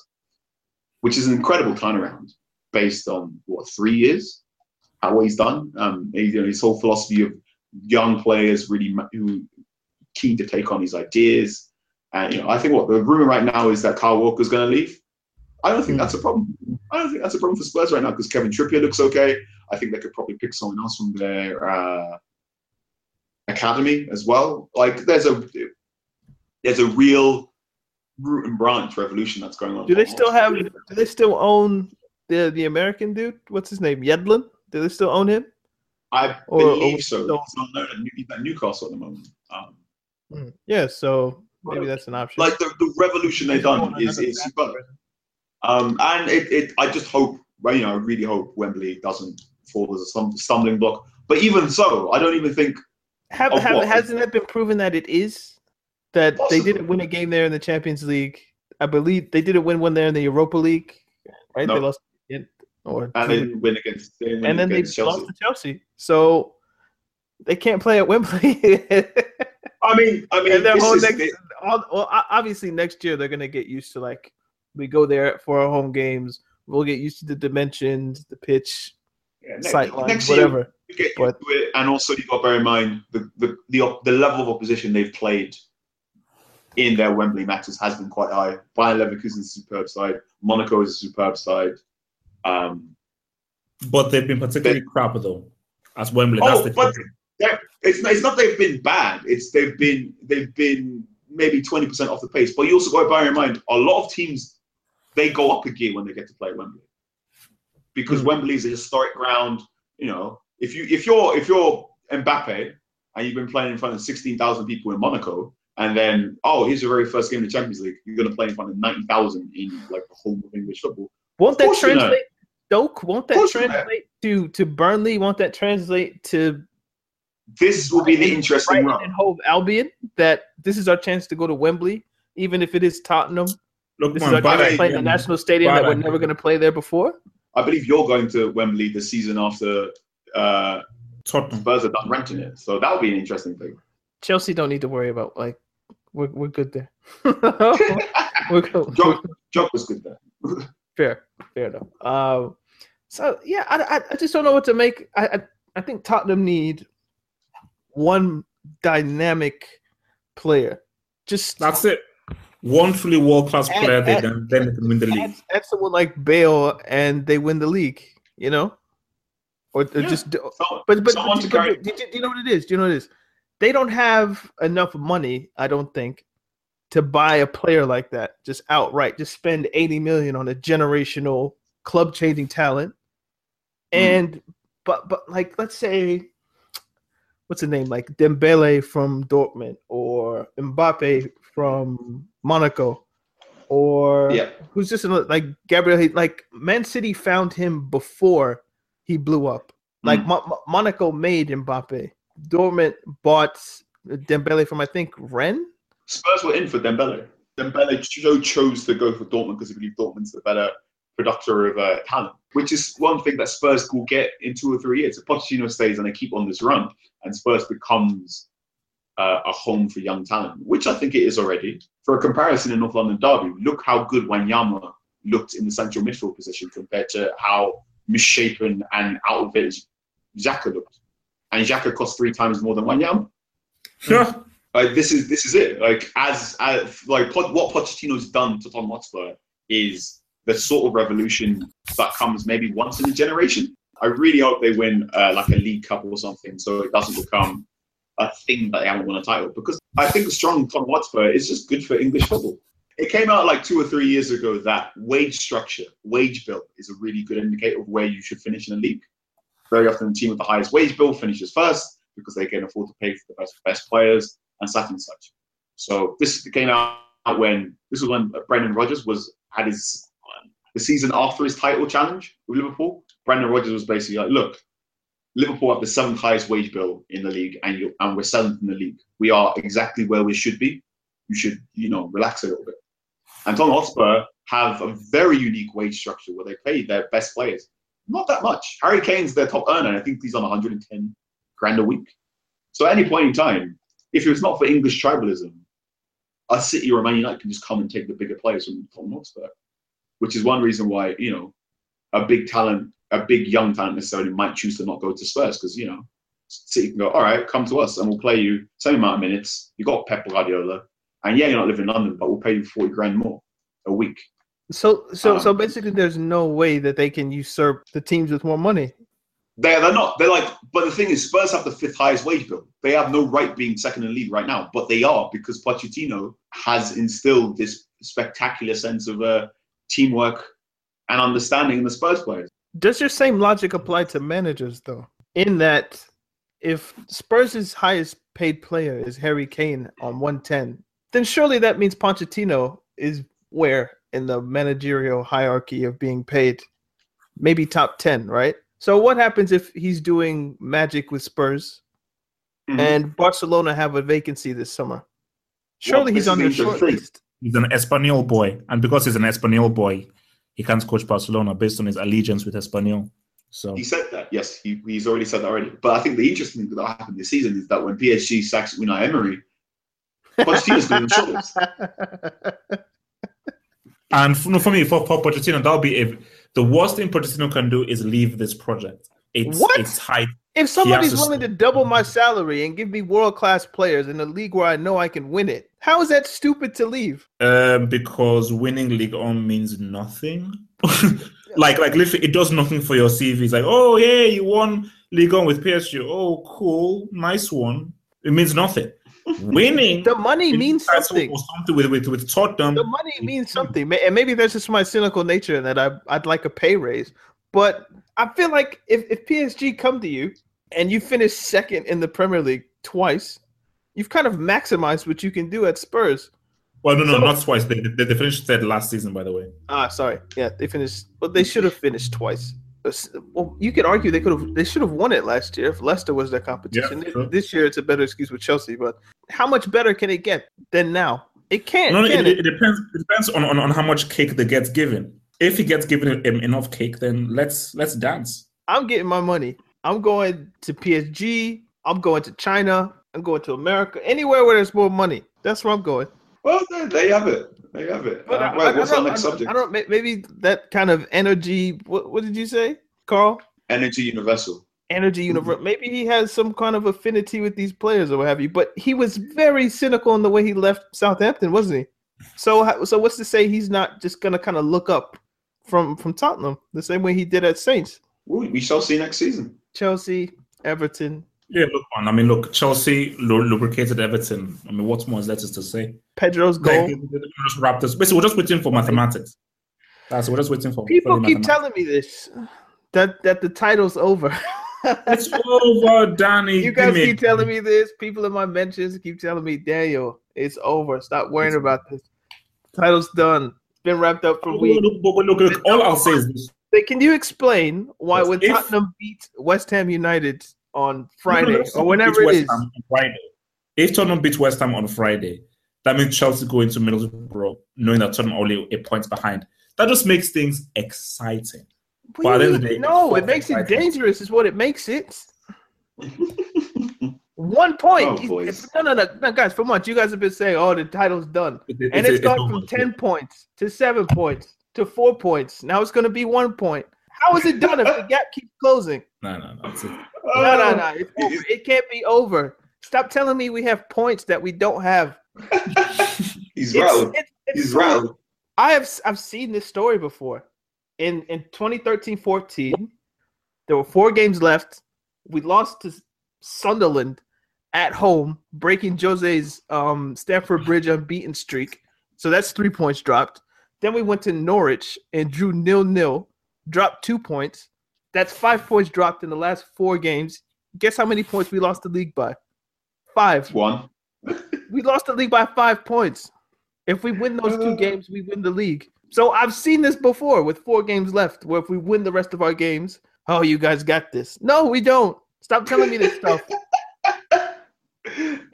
which is an incredible turnaround based on what, three years? How what he's done. Um, you know, his whole philosophy of young players really who keen to take on these ideas. And you know, I think what the rumor right now is that Kyle Walker's going to leave. I don't think that's a problem. I don't think that's a problem for Spurs right now because Kieran Trippier looks okay. I think they could probably pick someone else from their uh, academy as well. Like there's a there's a real root and branch revolution that's going on. Do they still have? Do they still own the the American dude? What's his name? Yedlin? Do they still own him? I or- believe or- so. no. He's not at New- at Newcastle at the moment. Um, Hmm. Yeah, so maybe that's an option. like the, the revolution they've done is, is back superb. Um, and it, it, I just hope, you know, I really hope Wembley doesn't fall as a stum- stumbling block. But even so, I don't even think Have, have, hasn't it been proven that it is that they didn't win a game there in the Champions League? I believe they didn't win one there in the Europa League, right? No. They lost again, or and they win against, they win and then they Chelsea. lost to Chelsea. So they can't play at Wembley. I mean, I mean, their whole next, all, well, obviously next year they're gonna get used to like we go there for our home games. We'll get used to the dimensions, the pitch, yeah, ne- sight lines, next year, whatever. get but- and also you've got to bear in mind the, the the the level of opposition they've played in their Wembley matches has been quite high. Bayern Leverkusen is a superb side. Monaco is a superb side. Um, But they've been particularly crap though, as Wembley. Oh, That's the but- it's not, it's not they've been bad. It's they've been they've been maybe twenty percent off the pace. But you also got to bear in mind a lot of teams they go up a gear when they get to play Wembley because Mm. Wembley is a historic ground. You know, if you if you're if you're Mbappe and you've been playing in front of sixteen thousand people in Monaco, and then oh here's your very first game in the Champions League, you're going to play in front of ninety thousand in like the home of English football. Won't Of that course you're not. Translate? Doke, won't that course you're not. translate to to Burnley? Won't that translate to This will be the interesting Brighton run. and Hove Albion? That this is our chance to go to Wembley, even if it is Tottenham. Look, This man, is our chance to play in the national stadium that we're never going to play there before. I believe you're going to Wembley the season after uh, Tottenham. Spurs are done renting it. So that would be an interesting thing. Chelsea don't need to worry about like we're we're good there. we're good. Job, job was good there. Fair, fair enough. Um, so yeah, I, I, just don't know what to make. I, I I think Tottenham need one dynamic player. Just That's it. One truly world class Add- player, they then, then they can win the league. add, add someone like Bale and they win the league. You know, or, or Yeah. just So, but but, but, do, you- do you know what it is? Do you know what it is? They don't have enough money, I don't think, to buy a player like that just outright. Just spend 80 million on a generational club changing talent. Hmm. And but but like let's say what's the name? Like Dembele from Dortmund or Mbappe from Monaco or yeah, who's just another, like Gabriel. Like Man City found him before he blew up. Like Mm. Mo- Mo- Monaco made Mbappe. Dortmund bought Dembele from I think Rennes. Spurs were in for Dembele. Dembele cho- chose to go for Dortmund because he believed Dortmund's the better producer of uh, talent, which is one thing that Spurs will get in two or three years. If Pochettino stays and they keep on this run, and Spurs becomes uh, a home for young talent, which I think it is already. For a comparison in North London Derby, look how good Wanyama looked in the central midfield position compared to how misshapen and out of it Xhaka looked. And Xhaka cost three times more than Wanyama. Like this is this is it. Like as, as like what Pochettino's done to Tottenham Hotspur is the sort of revolution that comes maybe once in a generation. I really hope they win uh, like a League Cup or something, so it doesn't become a thing that they haven't won a title. Because I think strong Tottenham Hotspur is just good for English football. It came out like two or three years ago that wage structure, wage bill, is a really good indicator of where you should finish in a league. Very often, the team with the highest wage bill finishes first because they can afford to pay for the best best players and such and such. So this came out when this was when Brendan Rodgers was had his the season after his title challenge with Liverpool. Brendan Rodgers was basically like, "Look, Liverpool have the seventh highest wage bill in the league, and you and we're seventh in the league. We are exactly where we should be. You should, you know, relax a little bit." And Tottenham Hotspur have a very unique wage structure where they pay their best players not that much. Harry Kane's their top earner. I think he's on 110 grand a week. So at any point in time, if it was not for English tribalism, a City or a Man United can just come and take the bigger players from Tottenham Hotspur, which is one reason why you know a big talent, a big young talent necessarily might choose to not go to Spurs because you know City can go, all right, come to us and we'll play you same amount of minutes. You got Pep Guardiola, and yeah, you're not living in London, but we'll pay you 40 grand more a week. So so so Um, basically, there's no way that they can usurp the teams with more money. They're, they're not. They're like, but the thing is, Spurs have the fifth highest wage bill. They have no right being second in the league right now, but they are because Pochettino has instilled this spectacular sense of uh, teamwork and understanding in the Spurs players. Does your same logic apply to managers though? In that, if Spurs' highest paid player is Harry Kane on 110, then surely that means Pochettino is where in the managerial hierarchy of being paid, maybe top 10, right? So what happens if he's doing magic with Spurs Mhm. and Barcelona have a vacancy this summer? Surely this he's on their the short list. He's an Espanyol boy, and because he's an Espanyol boy, he can't coach Barcelona based on his allegiance with Espanyol. So He said that. Yes, he, he's already said that already. But I think the interesting thing that happened this season is that when PSG sacks Unai Emery, Pochettino's doing the shortlist. And for, no, for me, for, for Pochettino, that'll be if the worst thing Pochettino can do is leave this project it's What? it's high. If somebody's willing to double my salary and give me world class players in a league where I know I can win it, how is that stupid to leave? Um, because winning Ligue Un means nothing. like, like literally, it does nothing for your CV. It's like, oh yeah, you won Ligue Un with PSG. Oh, cool, nice one. It means nothing. Winning The money means something. or something with with with Tottenham. The money means something, and maybe that's just my cynical nature and that I I'd like a pay raise. But I feel like if if PSG come to you and you finish second in the Premier League twice, you've kind of maximized what you can do at Spurs. Well, no, no, So- not twice. They, they, they finished third last season, by the way. Ah, sorry. Yeah, they finished. Well, they should have finished twice. Well, you could argue they could have. They should have won it last year if Leicester was their competition. Yeah, sure. This year, it's a better excuse with Chelsea. But how much better can it get than now? It can't. No, no, can it, it? it depends. It depends on, on, on how much cake they get given. If he gets given em- enough cake, then let's let's dance. I'm getting my money. I'm going to PSG. I'm going to China. I'm going to America. Anywhere where there's more money. That's where I'm going. Well, there, there you have it. There you have it. But Uh, I- wait, I, what's I our don't, next I, subject? I don't. Maybe that kind of energy. What, what did you say, Carl? Energy Universal. Energy universe. Maybe he has some kind of affinity with these players or what have you. But he was very cynical in the way he left Southampton, wasn't he? So, so what's to say he's not just gonna kind of look up from from Tottenham the same way he did at Saints, Well, we shall see next season. Chelsea, Everton, Yeah, look, on. I mean, look, Chelsea lu- lubricated Everton. I mean, what more is there to say? Pedro's goal. they- they just wrapped us. Basically, we're just waiting for mathematics. That's we're just waiting for. People for keep telling me this that that the title's over. It's over, Danny. you guys keep telling me this. People in my mentions keep telling me, Daniel, it's over. Stop worrying about this. Title's done. It's been wrapped up for Look, weeks. look, look, look, look, all I'll say is this. Hey, Can you explain why Yes, when if- Tottenham beat West Ham United on No, Friday no, or whenever beats it West is? Ham on Friday. If Tottenham beat West Ham on Friday, that means Chelsea go into Middlesbrough knowing that Tottenham are only a point behind. That just makes things exciting. What But at the you end of the mean? day, no, it makes it dangerous. Is what it makes it. One point. Oh, You- no, no, no, no, guys. For months, you guys have been saying, "Oh, the title's done," It- it- and it's- it's gone over. from ten points to seven points to four points. Now it's going to be one point. How is it done if the gap keeps closing? No, no, no. It's a, No, no, no. It's It over. is- It can't be over. Stop telling me we have points that we don't have. He's It's- rattled. it's- it's He's so- rattled. I have I've seen this story before. In in 2013-14, there were four games left. We lost to Sunderland at home, breaking Jose's um Stamford Bridge unbeaten streak. So that's three points dropped. Then we went to Norwich and drew nil nil, dropped two points. That's five points dropped in the last four games. Guess how many points we lost the league by? Five. One. We lost the league by five points. If we win those two Uh. games, we win the league. So I've seen this before with four games left, where if we win the rest of our games, oh, you guys got this. No, we don't. Stop telling me this stuff.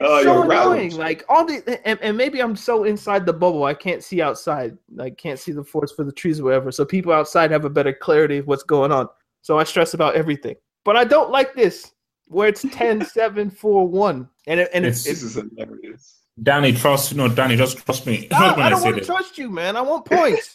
Oh, so you're annoying. rattled. Like all the and, and maybe I'm so inside the bubble I can't see outside. I can't see the forest for the trees or whatever. So people outside have a better clarity of what's going on. So I stress about everything. But I don't like this where it's 10, 7, 4, 1. And it, and it's, It's- This is hilarious. Danny, trust no, Danny, just trust me. I, when I don't say want to trust you, man. I want points.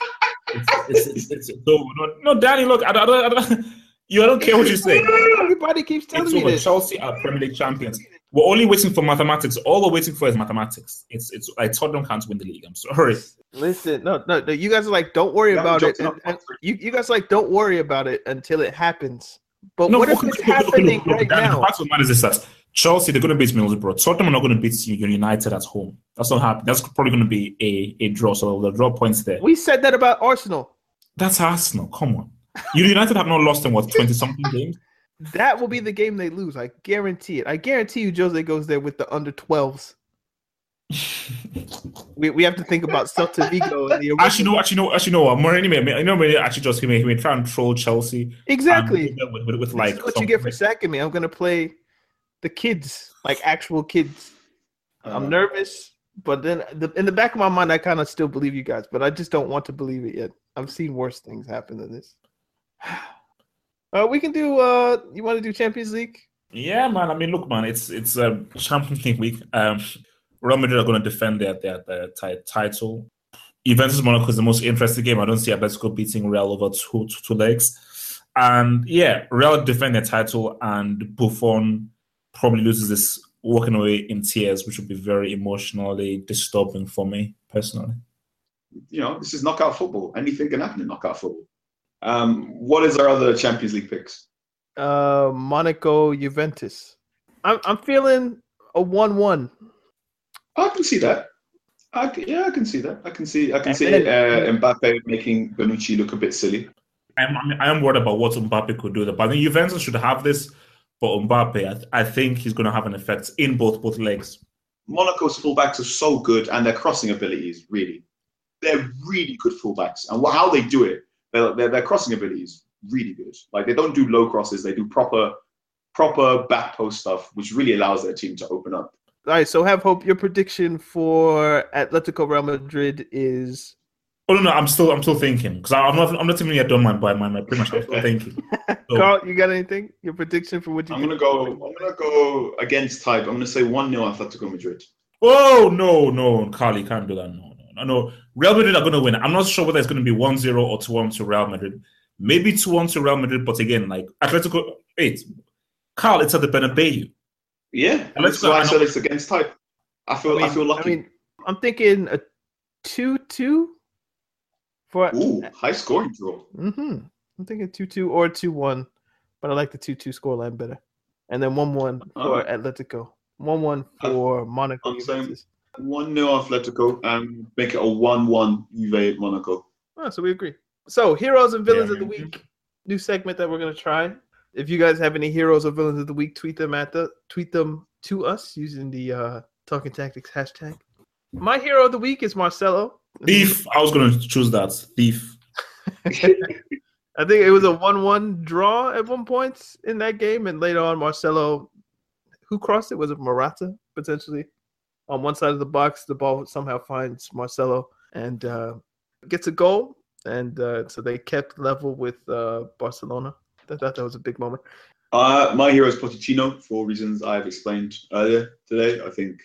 It's, it's, it's, it's, it's over. No, no, Danny, look, I, don't- I, don't- I, don't- you, I don't care what you say. Everybody keeps telling It's me over. this. Chelsea are Premier League champions. We're only waiting for mathematics. All we're waiting for is mathematics. It's it's like Tottenham can't win the league. I'm sorry. Listen, no, no, no. You guys are like, don't worry Yeah, about it. and- and you, you guys are like, don't worry about it until it happens. But No, what if look, it's look, look, look, happening look, look, right Danny, now? The fact of the matter is this, Chelsea, they're going to beat Middlesbrough. Tottenham are not going to beat United at home. That's not happening. That's probably going to be a, a draw. So they'll draw points there. We said that about Arsenal. That's Arsenal. Come on. United have not lost in what, 20 something games? That will be the game they lose. I guarantee it. I guarantee you, Jose goes there with the under 12s. we, we have to think about Celta Vigo and the Actually, no, actually, no, actually, no. May, may, you know, may actually just he may, he may try and troll Chelsea. exactly. um, with, with, with like what you get for sacking me. I'm gonna play the kids, like actual kids. I'm Uh, nervous, but then the, in the back of my mind, I kind of still believe you guys, but I just don't want to believe it yet. I've seen worse things happen than this. Uh, we can do. Uh, you want to do Champions League? Yeah, man. I mean, look, man. It's it's a Champions League week. Um, Real Madrid are going to defend their their, their ti- title. Juventus Monaco is the most interesting game. I don't see Atletico beating Real over two two, two legs. And yeah, Real defend their title, and Buffon probably loses this walking away in tears, which would be very emotionally disturbing for me personally. You know, this is knockout football. Anything can happen in knockout football. Um, what is our other Champions League picks? Uh, Monaco, Juventus. I'm I'm feeling a one-one. I can see that. I can, yeah, I can see that. I can see. I can And see then- uh, Mbappe making Bonucci look a bit silly. I'm, I'm, I'm worried about what Mbappe could do. But I think Juventus should have this, but Mbappe, I, th- I think he's going to have an effect in both both legs. Monaco's fullbacks are so good, and their crossing abilities really, they're really good fullbacks. And wh- how they do it, their, their, their crossing ability is really good. Like they don't do low crosses; they do proper, proper back post stuff, which really allows their team to open up. All right, so have hope. Your prediction for Atletico Real Madrid is Oh no, no, I'm still I'm still thinking because I'm not I'm not even yet done my by my, my pretty much I'm still thinking. So, Carl. You got anything? Your prediction for what you I'm gonna go. I'm gonna go against type. I'm gonna say one 0 Atletico Madrid. oh no no Carly can't do that no no no no Real Madrid are going to win. I'm not sure whether it's going to be 1-0 or 2-1 to Real Madrid. Maybe 2-1 to Real Madrid, but again like Atletico. Wait, Carl, it's at the Bernabeu. Yeah, And that's why I I said it's against type. I feel. I, mean- feel lucky. I mean, I'm thinking a two-two for. Ooh, high scoring draw. hmm I'm thinking two-two or two-one, but I like the two-two scoreline better. And then one-one for Oh. Atletico. One-one for Monaco. I'm saying- Juventus. One 0 Atletico and make it a one-one Juve Monaco. Oh, so we agree. So heroes and villains Yeah. of the week. New segment that we're gonna try. If you guys have any heroes or villains of the week, tweet them at the tweet them to us using the uh talking tactics hashtag. My hero of the week is Marcelo. Thief. I was going to choose that. Thief. I think it was a one-one draw at one point in that game, and later on Marcelo, who crossed it? Was it Morata potentially? On one side of the box, the ball somehow finds Marcelo and uh, gets a goal, and uh, so they kept level with uh, Barcelona. I thought that was a big moment. Uh, my hero is Pochettino for reasons I've explained earlier today. I think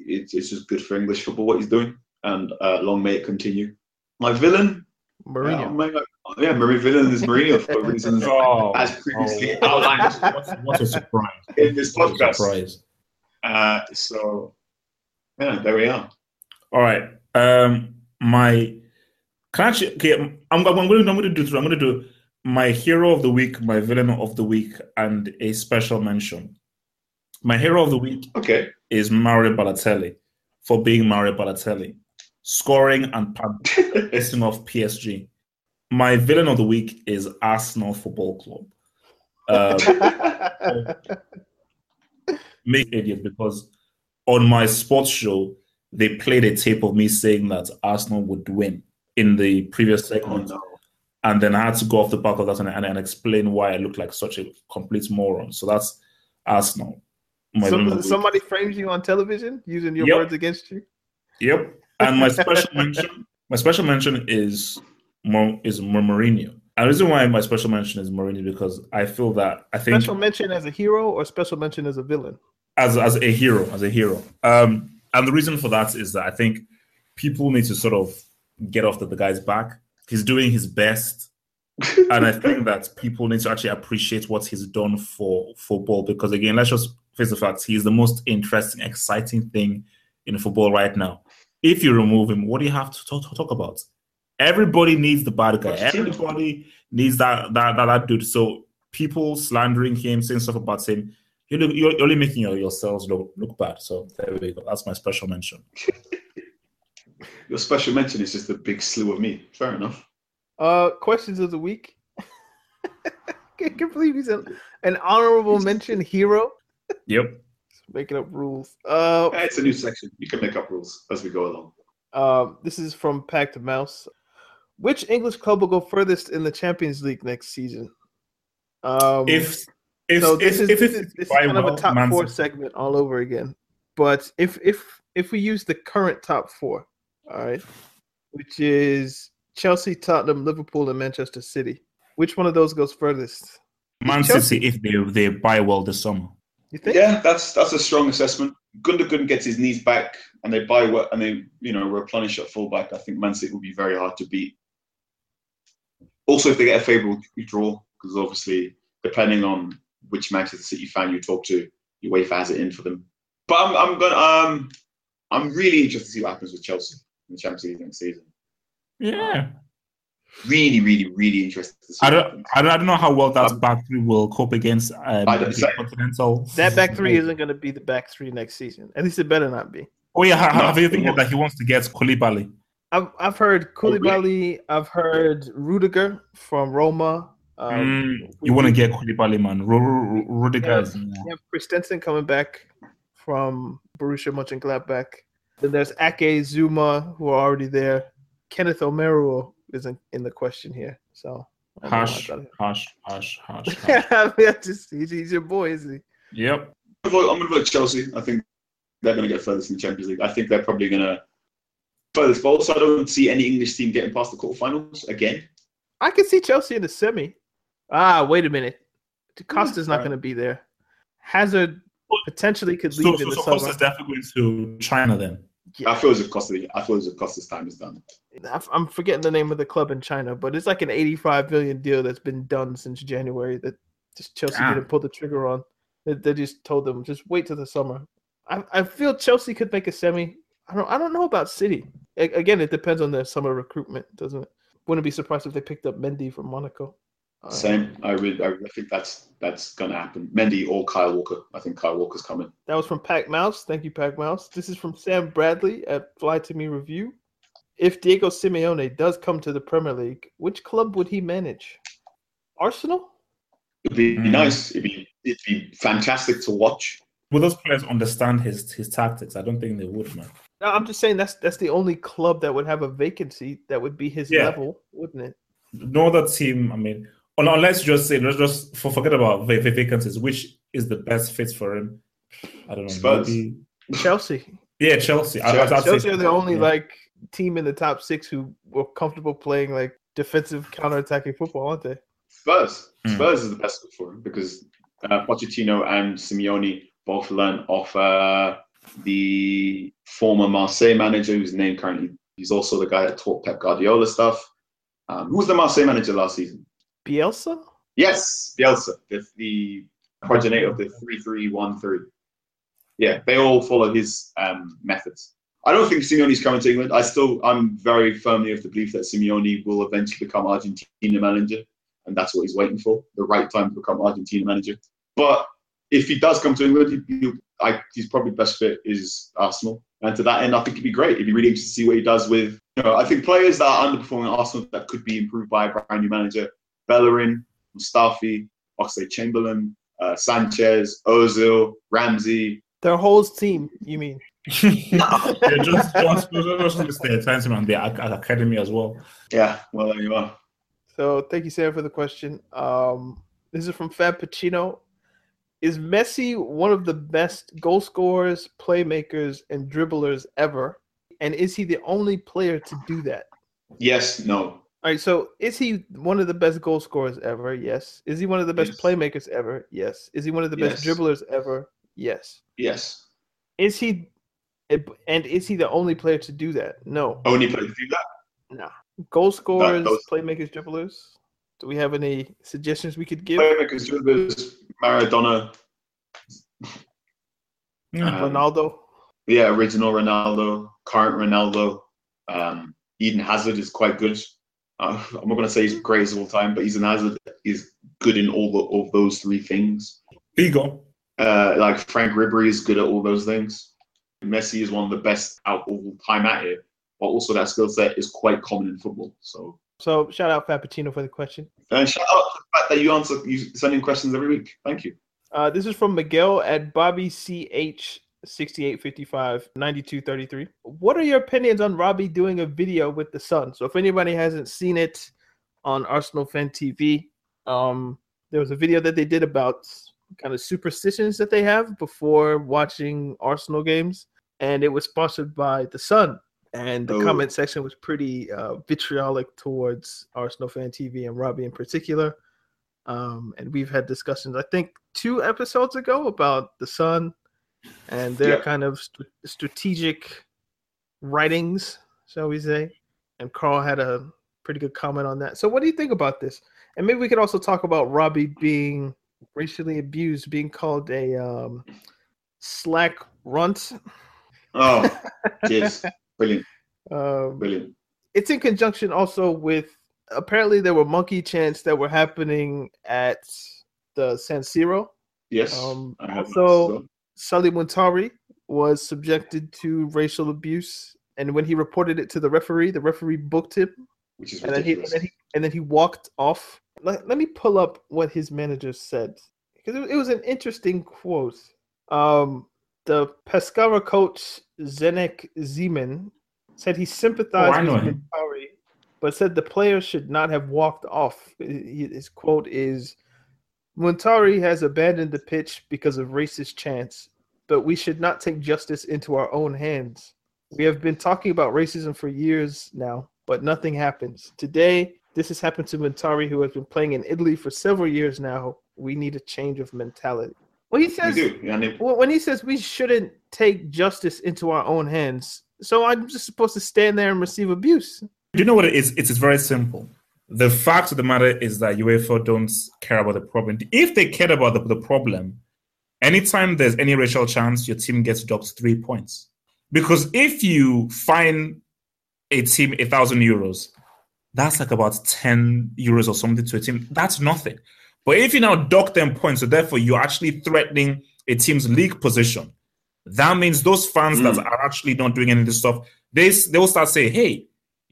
it's, it's just good for English football what he's doing, and uh, long may it continue. My villain, Mourinho. yeah, my, yeah, Marie villain is Mourinho for reasons Oh, as previously oh. outlined What, what a surprise. in this What a podcast. surprise. Uh, so, yeah, there we are. All right. Um, my can I actually okay. I'm I'm going to I'm going to do three. I'm going to do my hero of the week, my villain of the week, and a special mention. My hero of the week Okay. is Mario Balotelli for being Mario Balotelli, scoring and pissing off PSG. My villain of the week is Arsenal Football Club. Uh, make idiot because on my sports show they played a tape of me saying that Arsenal would win in the previous Oh, segment, no. and then I had to go off the back of that and, and, and explain why I look like such a complete moron. So that's Arsenal. My Some- villain of the week. somebody frames you on television using your Yep. words against you. Yep. And my special mention, my special mention is Mo, is Mourinho. And the reason why my special mention is Mourinho because I feel that I think Special mention as a hero or special mention as a villain. As as a hero, as a hero. Um, and the reason for that is that I think people need to sort of get off the, the guy's back. He's doing his best, and I think that people need to actually appreciate what he's done for football. Because again, let's just face the facts: he's the most interesting, exciting thing in football right now. If you remove him, what do you have to talk, talk about? Everybody needs the bad guy. Everybody needs that that, that that dude. So people slandering him, saying stuff about him, you look, you're only making your, yourselves look look bad. So there we go. That's my special mention. Your special mention is just a big slew of me. Fair enough. Uh, questions of the week. Can't can't believe he's an, an honorable mention hero. Yep. Making up rules. Uh, It's a new section. You can make up rules as we go along. Um, this is from Packed Mouse. Which English club will go furthest in the Champions League next season? Um, If if so this if, is, if this is, this is by kind of a top Man four segment all over again. But if if if we use the current top four, all right, which is Chelsea, Tottenham, Liverpool, and Manchester City, which one of those goes furthest? Man Chelsea- City if they they buy well this summer. You think? Yeah, that's that's a strong assessment. Gundogan gets his knees back, and they buy what, and they you know replenish at fullback. I think Man City will be very hard to beat. Also, if they get a favourable draw, because obviously, depending on which Manchester City fan you talk to, UEFA has it in for them. But I'm, I'm gonna um, I'm really interested to see what happens with Chelsea in the Champions League next season. Yeah. Really, really, really interested. To see I don't. I don't, I don't know how well that back three will cope against um, I don't- the continental. That back three isn't going to be the back three next season. At least it better not be. Oh yeah, No, have you think that he wants to get Koulibaly? I've I've heard Oh, really? Koulibaly. I've heard Rudiger from Roma. Um, Mm, you want to get Koulibaly, man? Ru- Ru- Ru- Rudiger Yeah. is- You have Christensen coming back from Borussia Mönchengladbach. Then there's Ake Zouma, who are already there. Kenneth Omeruo isn't in the question here. So I don't know Hush, hush, hush, hush. hush. I mean, just, he's, he's your boy, isn't he? yep. I'm gonna vote- I'm going to vote Chelsea. I think they're going to get furthest in the Champions League. I think they're probably going to furthest. But also, I don't see any English team getting past the quarterfinals again. I can see Chelsea in the semi. Ah, wait a minute. Costa's not Right. going to be there. Hazard potentially could So, leave so, in the so summer. Costa's definitely going to China then. I feel as if Costa, I feel as if Costa's time is done. I- I'm forgetting the name of the club in China, but it's like an 85 million deal that's been done since January that just Chelsea Damn. didn't pull the trigger on. They, they just told them just wait till the summer. I, I feel Chelsea could make a semi. I don't I don't know about City. A- again, it depends on their summer recruitment, doesn't it? Wouldn't be surprised if they picked up Mendy from Monaco. Uh, Same. I really, I really think that's that's going to happen. Mendy or Kyle Walker. I think Kyle Walker's coming. That was from Pac Mouse. Thank you, Pac Mouse. This is from Sam Bradley at Fly to Me Review. If Diego Simeone does come to the Premier League, which club would he manage? Arsenal? It'd be Mm. nice. It'd be it'd be fantastic to watch. Will those players understand his his tactics? I don't think they would, man. No, I'm just saying that's that's the only club that would have a vacancy that would be his Yeah. level, wouldn't it? No other team. I mean, un- unless you just say let's just forget about va- va- vacancies. Which is the best fit for him? I don't know. Spurs. maybe- Chelsea. yeah, Chelsea. I, I'd, I'd say Chelsea are the only yeah. like team in the top six who were comfortable playing like defensive counter-attacking football, aren't they? Spurs. Hmm. Spurs is the best fit for him because uh, Pochettino and Simeone both learn off uh, the former Marseille manager, whose name currently he's also the guy that taught Pep Guardiola stuff. Um, who was the Marseille manager last season? Bielsa? Yes, Bielsa, the, the progenitor of the three-three-one-three. Yeah, they all follow his um, methods. I don't think Simeone's coming to England. I still, I'm very firmly of the belief that Simeone will eventually become Argentina manager, and that's what he's waiting for, the right time to become Argentina manager. But if he does come to England, he, I, his probably best fit is Arsenal. And to that end, I think it'd be great. It'd be really interesting to see what he does with, you know, I think players that are underperforming at Arsenal that could be improved by a brand new manager, Bellerin, Mustafi, Oxlade Chamberlain, uh, Sanchez, Ozil, Ramsey. Their whole team, you mean? yeah, just just just, just the time on the academy as well. Yeah, well, there you are. So thank you, Sam, for the question. Um, this is from Fab Pacino. Is Messi one of the best goal scorers, playmakers, and dribblers ever? And is he the only player to do that? Yes, no. All right, so is he one of the best goal scorers ever? Yes. Is he one of the best Yes. playmakers ever? Yes. Is he one of the best Yes. dribblers ever? Yes. Yes. Is he and is he the only player to do that? No. Only player to do that. No. Goal scorers, those- playmakers, dribblers. Do we have any suggestions we could give? Playmakers, dribblers, Maradona. Yeah. Um, Ronaldo. Yeah, original Ronaldo, current Ronaldo. Um, Eden Hazard is quite good. Uh, I'm not going to say he's great as all time, but he's an Hazard is good in all the, all those three things. Figo. Uh, like Franck Ribery is good at all those things. Messi is one of the best out all time at it, but also that skill set is quite common in football. So, So shout out Fappuccino for the question. and shout out the fact that you answer, you send in questions every week. Thank you. Uh, this is from Miguel at Bobby CH 6855 9233. What are your opinions on Robbie doing a video with the Sun? So if anybody hasn't seen it on Arsenal Fan TV, um, there was a video that they did about kind of superstitions that they have before watching Arsenal games, and it was sponsored by the Sun. And the Oh. comment section was pretty uh, vitriolic towards Arsenal Fan TV and Robbie in particular. Um, and we've had discussions, I think, two episodes ago about the Sun and their Yeah. kind of st- strategic writings, shall we say. And Carl had a pretty good comment on that. So, what do you think about this? And maybe we could also talk about Robbie being racially abused, being called a um, slack runt. Oh, cheers. Brilliant. Um, Brilliant. it's in conjunction also with apparently there were monkey chants that were happening at the San Siro. Yes. Um, I have also, that. Sulley Muntari was subjected to racial abuse, and when he reported it to the referee, the referee booked him, which is and then he and then he, and then he walked off. Let, let me pull up what his manager said because it, it was an interesting quote. Um, the Pescara coach Zdenek Zeman said he sympathized Oh, with him. Muntari, but said the player should not have walked off. His quote is Muntari has abandoned the pitch because of racist chants, but we should not take justice into our own hands. We have been talking about racism for years now, but nothing happens. Today, this has happened to Muntari, who has been playing in Italy for several years now. We need a change of mentality. Well, he says do. Well, when he says we shouldn't take justice into our own hands, so I'm just supposed to stand there and receive abuse. Do you know what it is? It is very simple. The fact of the matter is that UEFA don't care about the problem. If they cared about the, the problem, anytime there's any racial chance, your team gets docked three points. Because if you fine a team a thousand euros, that's like about 10 euros or something to a team. That's nothing. But if you now dock them points, so therefore you're actually threatening a team's league position, that means those fans that mm. are actually not doing any of this stuff, they, they will start saying, hey,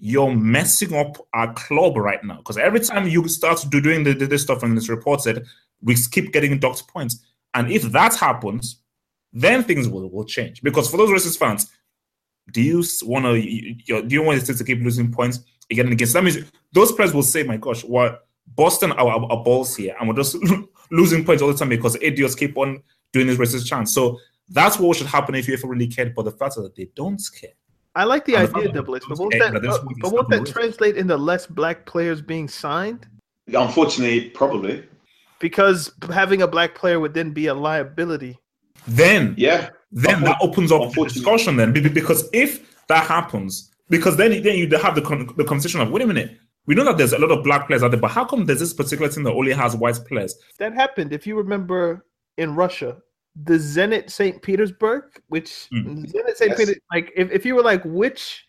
you're messing up our club right now. Because every time you start do, doing the, this stuff and it's reported, we keep getting docked points. And if that happens, then things will, will change. Because for those racist fans, do you want to do you want to keep losing points again and again? So that means those players will say, "My gosh, what Boston are, are, are balls here, and we're just losing points all the time because idiots keep on doing this racist chants." So that's what should happen if you ever really cared. But the fact that they don't care. I like the And idea, fact that double H, but won't that, that uh, but won't that translate into less black players being signed? unfortunately, probably. Because having a black player would then be a liability. Then Yeah. then that opens up the discussion then Be- be- because if that happens because then then you have the, con- the conversation of wait a minute we know that there's a lot of black players out there but how come there's this particular team that only has white players That happened, if you remember, in Russia, the Zenit St. Petersburg, which Mm. Zenit St. Yes. Peter, like if, if you were like which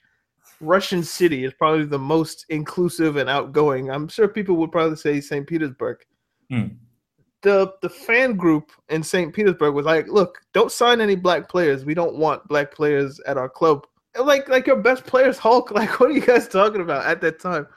Russian city is probably the most inclusive and outgoing, I'm sure people would probably say St. Petersburg. Mm. The the fan group in St. Petersburg was like, look, don't sign any black players. We don't want black players at our club. And like like your best players, Hulk. Like, what are you guys talking about at that time?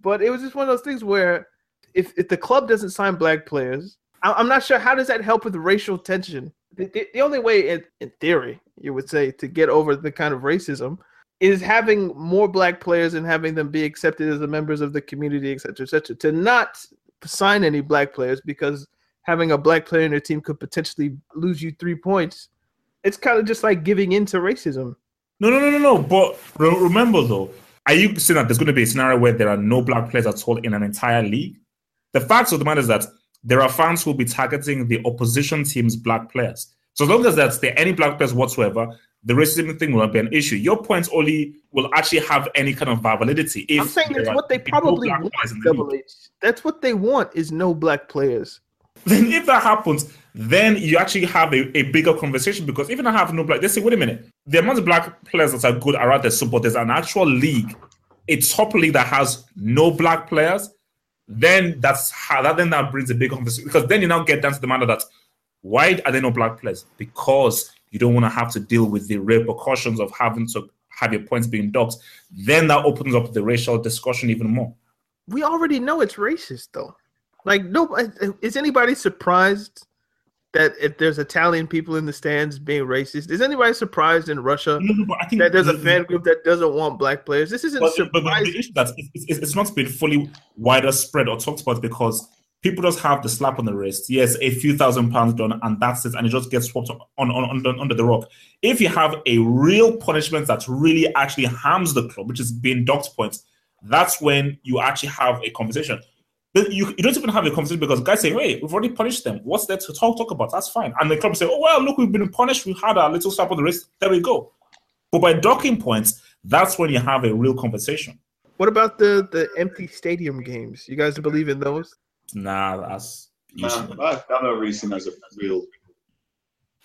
But it was just one of those things where if if the club doesn't sign black players, I, I'm not sure how does that help with racial tension. The, the, the only way, in, in theory, you would say to get over the kind of racism is having more black players and having them be accepted as the members of the community, et cetera, et cetera. To not sign any black players because having a black player in your team could potentially lose you three points. It's kind of just like giving in to racism. no no no no no but re- remember though are you saying that there's going to be a scenario where there are no black players at all in an entire league the fact of the matter is that there are fans who will be targeting the opposition team's black players so as long as there's there any black players whatsoever the racism thing will not be an issue. Your points only will actually have any kind of validity if I'm saying that's what they probably black want. the. Double H. That's what they want is no black players. then if that happens, then you actually have a, a bigger conversation because even I have no black, they say, wait a minute, the amount of black players that are good are out there, so but there's an actual league, a top league that has no black players, then that's how that then that brings a big conversation because then you now get down to the matter that why are there no black players? Because you don't want to have to deal with the repercussions of having to have your points being docked. Then that opens up the racial discussion even more. We already know it's racist, though. Like, no, is anybody surprised that if there's Italian people in the stands being racist? Is anybody surprised in Russia No, but I think that there's a fan group that doesn't want black players? This isn't But, but, but surprising. the issue that it's, it's, it's not been fully wider spread or talked about because people just have the slap on the wrist. Yes, a few thousand pounds done, and that's it, and it just gets swapped on, on, on under, under the rock. If you have a real punishment that really actually harms the club, which is being docked points, that's when you actually have a conversation. But you, you don't even have a conversation because guys say, "Wait, we've already punished them. What's there to talk talk about? That's fine." And the club say, "Oh well, look, we've been punished. We had a little slap on the wrist. There we go." But by docking points, that's when you have a real conversation. What about the the empty stadium games? You guys believe in those? Nah, that's Nah, I, I've not really seen it as a real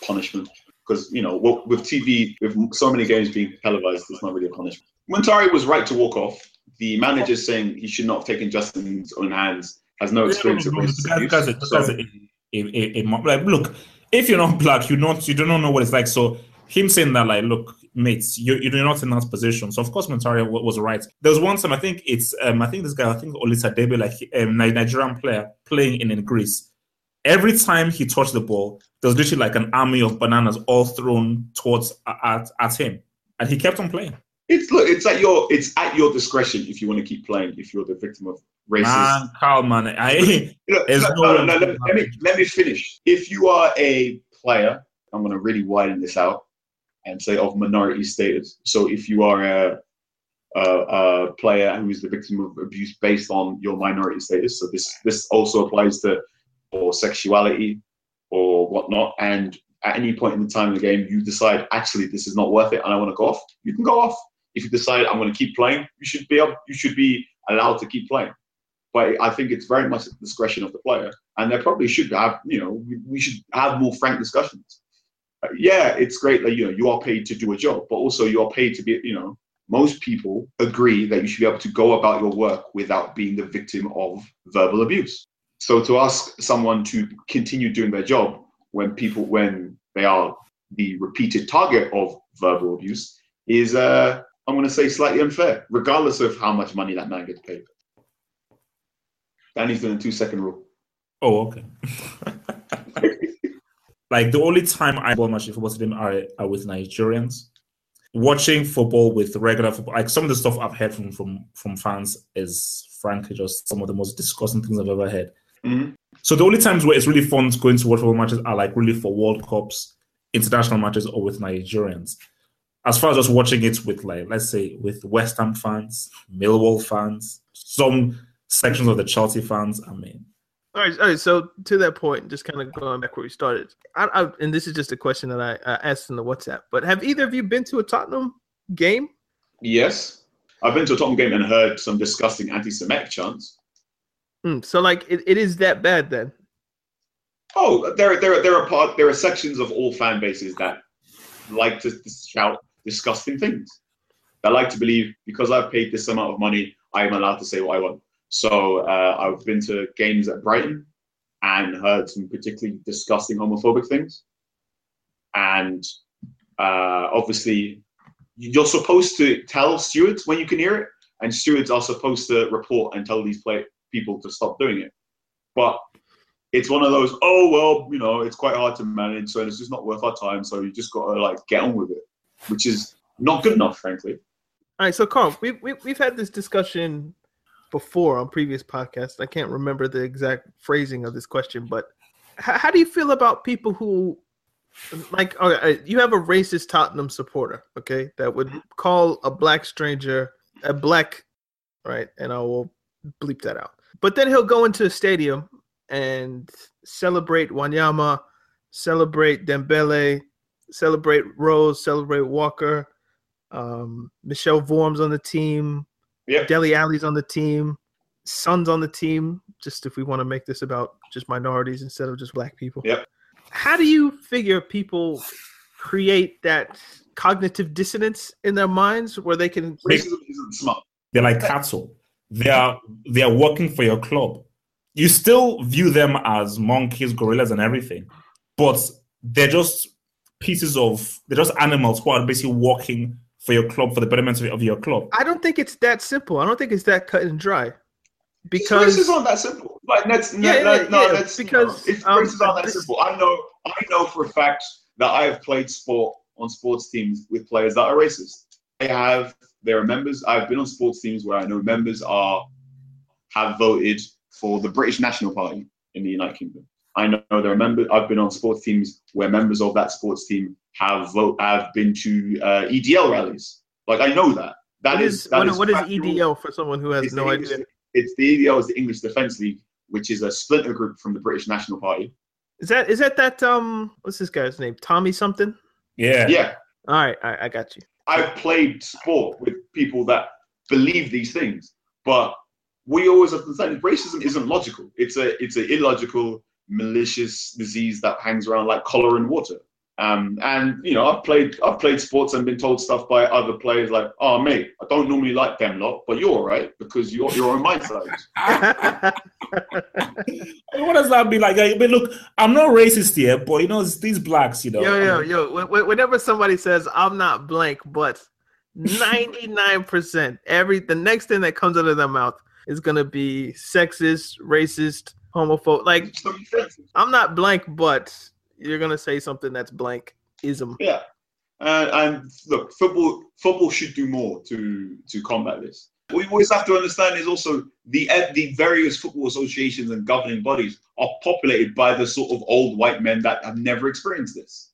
punishment because you know with TV, with so many games being televised, it's not really a punishment. Muntari was right to walk off. The manager saying he should not have taken justice in his own hands has no experience of No, no, no, racist the abuse. guy's a- the So- a- a- a- like, look, if you're not black, you not you don't know what it's like. So him saying that, like, look, mates, you you're not in that position. So of course, Montario was right. There was one time, I think it's, um, I think this guy, I think Olisadebe, like um, Nigerian player playing in, in Greece. Every time he touched the ball, there was literally like an army of bananas all thrown towards at at him, and he kept on playing. It's look, it's at your it's at your discretion if you want to keep playing. If you're the victim of racist, Man, Carl, man, I Look, There's no, no no, let, let me let me finish. If you are a player, I'm going to really widen this out and say of minority status. So if you are a, a, a player who is the victim of abuse based on your minority status, so this this also applies to or sexuality or whatnot, and at any point in the time of the game you decide actually this is not worth it and I want to go off, you can go off. If you decide I'm going to keep playing, you should be able, you should be allowed to keep playing but I think it's very much at the discretion of the player, and there probably should have, you know, we, should have more frank discussions. Uh, yeah, it's great that you know you are paid to do a job, but also you are paid to be, you know, most people agree that you should be able to go about your work without being the victim of verbal abuse. So to ask someone to continue doing their job when people when they are the repeated target of verbal abuse is, uh, I'm going to say, slightly unfair, regardless of how much money that man gets paid. Danny's doing a two second rule. Oh, okay. like the only time I watch much football stadium are, are with Nigerians. Watching football with regular football, like some of the stuff I've heard from from from fans is frankly just some of the most disgusting things I've ever heard. Mhm. So the only times where it's really fun going to watch football matches are like really for World Cups, international matches, or with Nigerians. As far as just watching it with like let's say with West Ham fans, Millwall fans, some sections of the Chelsea fans, I mean, All right, all right. So to that point, just kind of going back where we started, I, I, and this is just a question that I, I asked in the WhatsApp. But have either of you been to a Tottenham game? Yes. I've been to a Tottenham game and heard some disgusting anti Semitic chants. Hmm, so like it, it is that bad then? Oh, there, there, there are part, there are sections of all fan bases that like to shout disgusting things. I like to believe because I've paid this amount of money, I am allowed to say what I want. So uh, I've been to games at Brighton and heard some particularly disgusting homophobic things. And uh, obviously, you're supposed to tell stewards when you can hear it, and stewards are supposed to report and tell these play- people to stop doing it. But it's one of those, oh well, you know, it's quite hard to manage, so it's just not worth our time. So you just got to like get on with it, which is not good enough, frankly. All right, so Carl, we've we, we've had this discussion before on previous podcasts. I can't remember the exact phrasing of this question, but how, how do you feel about people who like right, you have a racist Tottenham supporter, okay, that would call a black stranger a black, right? And I will bleep that out. But then he'll go into a stadium and celebrate Wanyama, celebrate Dembele, celebrate Rose, celebrate Walker. Um, Michel Vorm's on the team. Yeah. Dele Alli's on the team. Son's on the team. Just if we want to make this about just minorities instead of just black people. Yep. How do you figure people create that cognitive dissonance in their minds where they can Racism isn't smart. They're like cattle. They are they are working for your club. You still view them as monkeys, gorillas, and everything, but they're just pieces of they're just animals who are basically working for your club for the betterment of of your club. I don't think it's that simple. I don't think it's that cut and dry. Because races aren't that simple. Like that's no, Yeah, no, yeah, no, yeah, that's because, no, it's, um, aren't that simple. I know, I know for a fact that I have played sport on sports teams with players that are racist. I have. There are members. I've been on sports teams where I know members are have voted for the British National Party in the United Kingdom. I know there are members. I've been on sports teams where members of that sports team have vote have been to uh, EDL rallies. Like I know that. That what is is, that what, is what is. EDL for someone who has It's no the idea? It's the EDL is the English Defence League, which is a splinter group from the British National Party. Is that is that that um what's this guy's name? Tommy something? Yeah, Yeah, All right, I, I got you. I've played sport with people that believe these things, but we always have to understand racism isn't logical. It's a it's an illogical, malicious disease that hangs around like cholera and water. Um, and you know, I've played I've played sports and been told stuff by other players like, "Oh, mate, I don't normally like them lot, but you're all right because you're you're on my side." what does that be like? I mean, look, I'm not racist here, but you know, it's these blacks, you know. Yo, yo, yo. Whenever somebody says I'm not blank, but 99% every the next thing that comes out of their mouth is gonna be sexist, racist, homophobe. Like I'm not blank, but you're gonna say something that's blank ism. Yeah. Uh, and look, football football should do more to to combat this. What we always have to understand is also the the various football associations and governing bodies are populated by the sort of old white men that have never experienced this.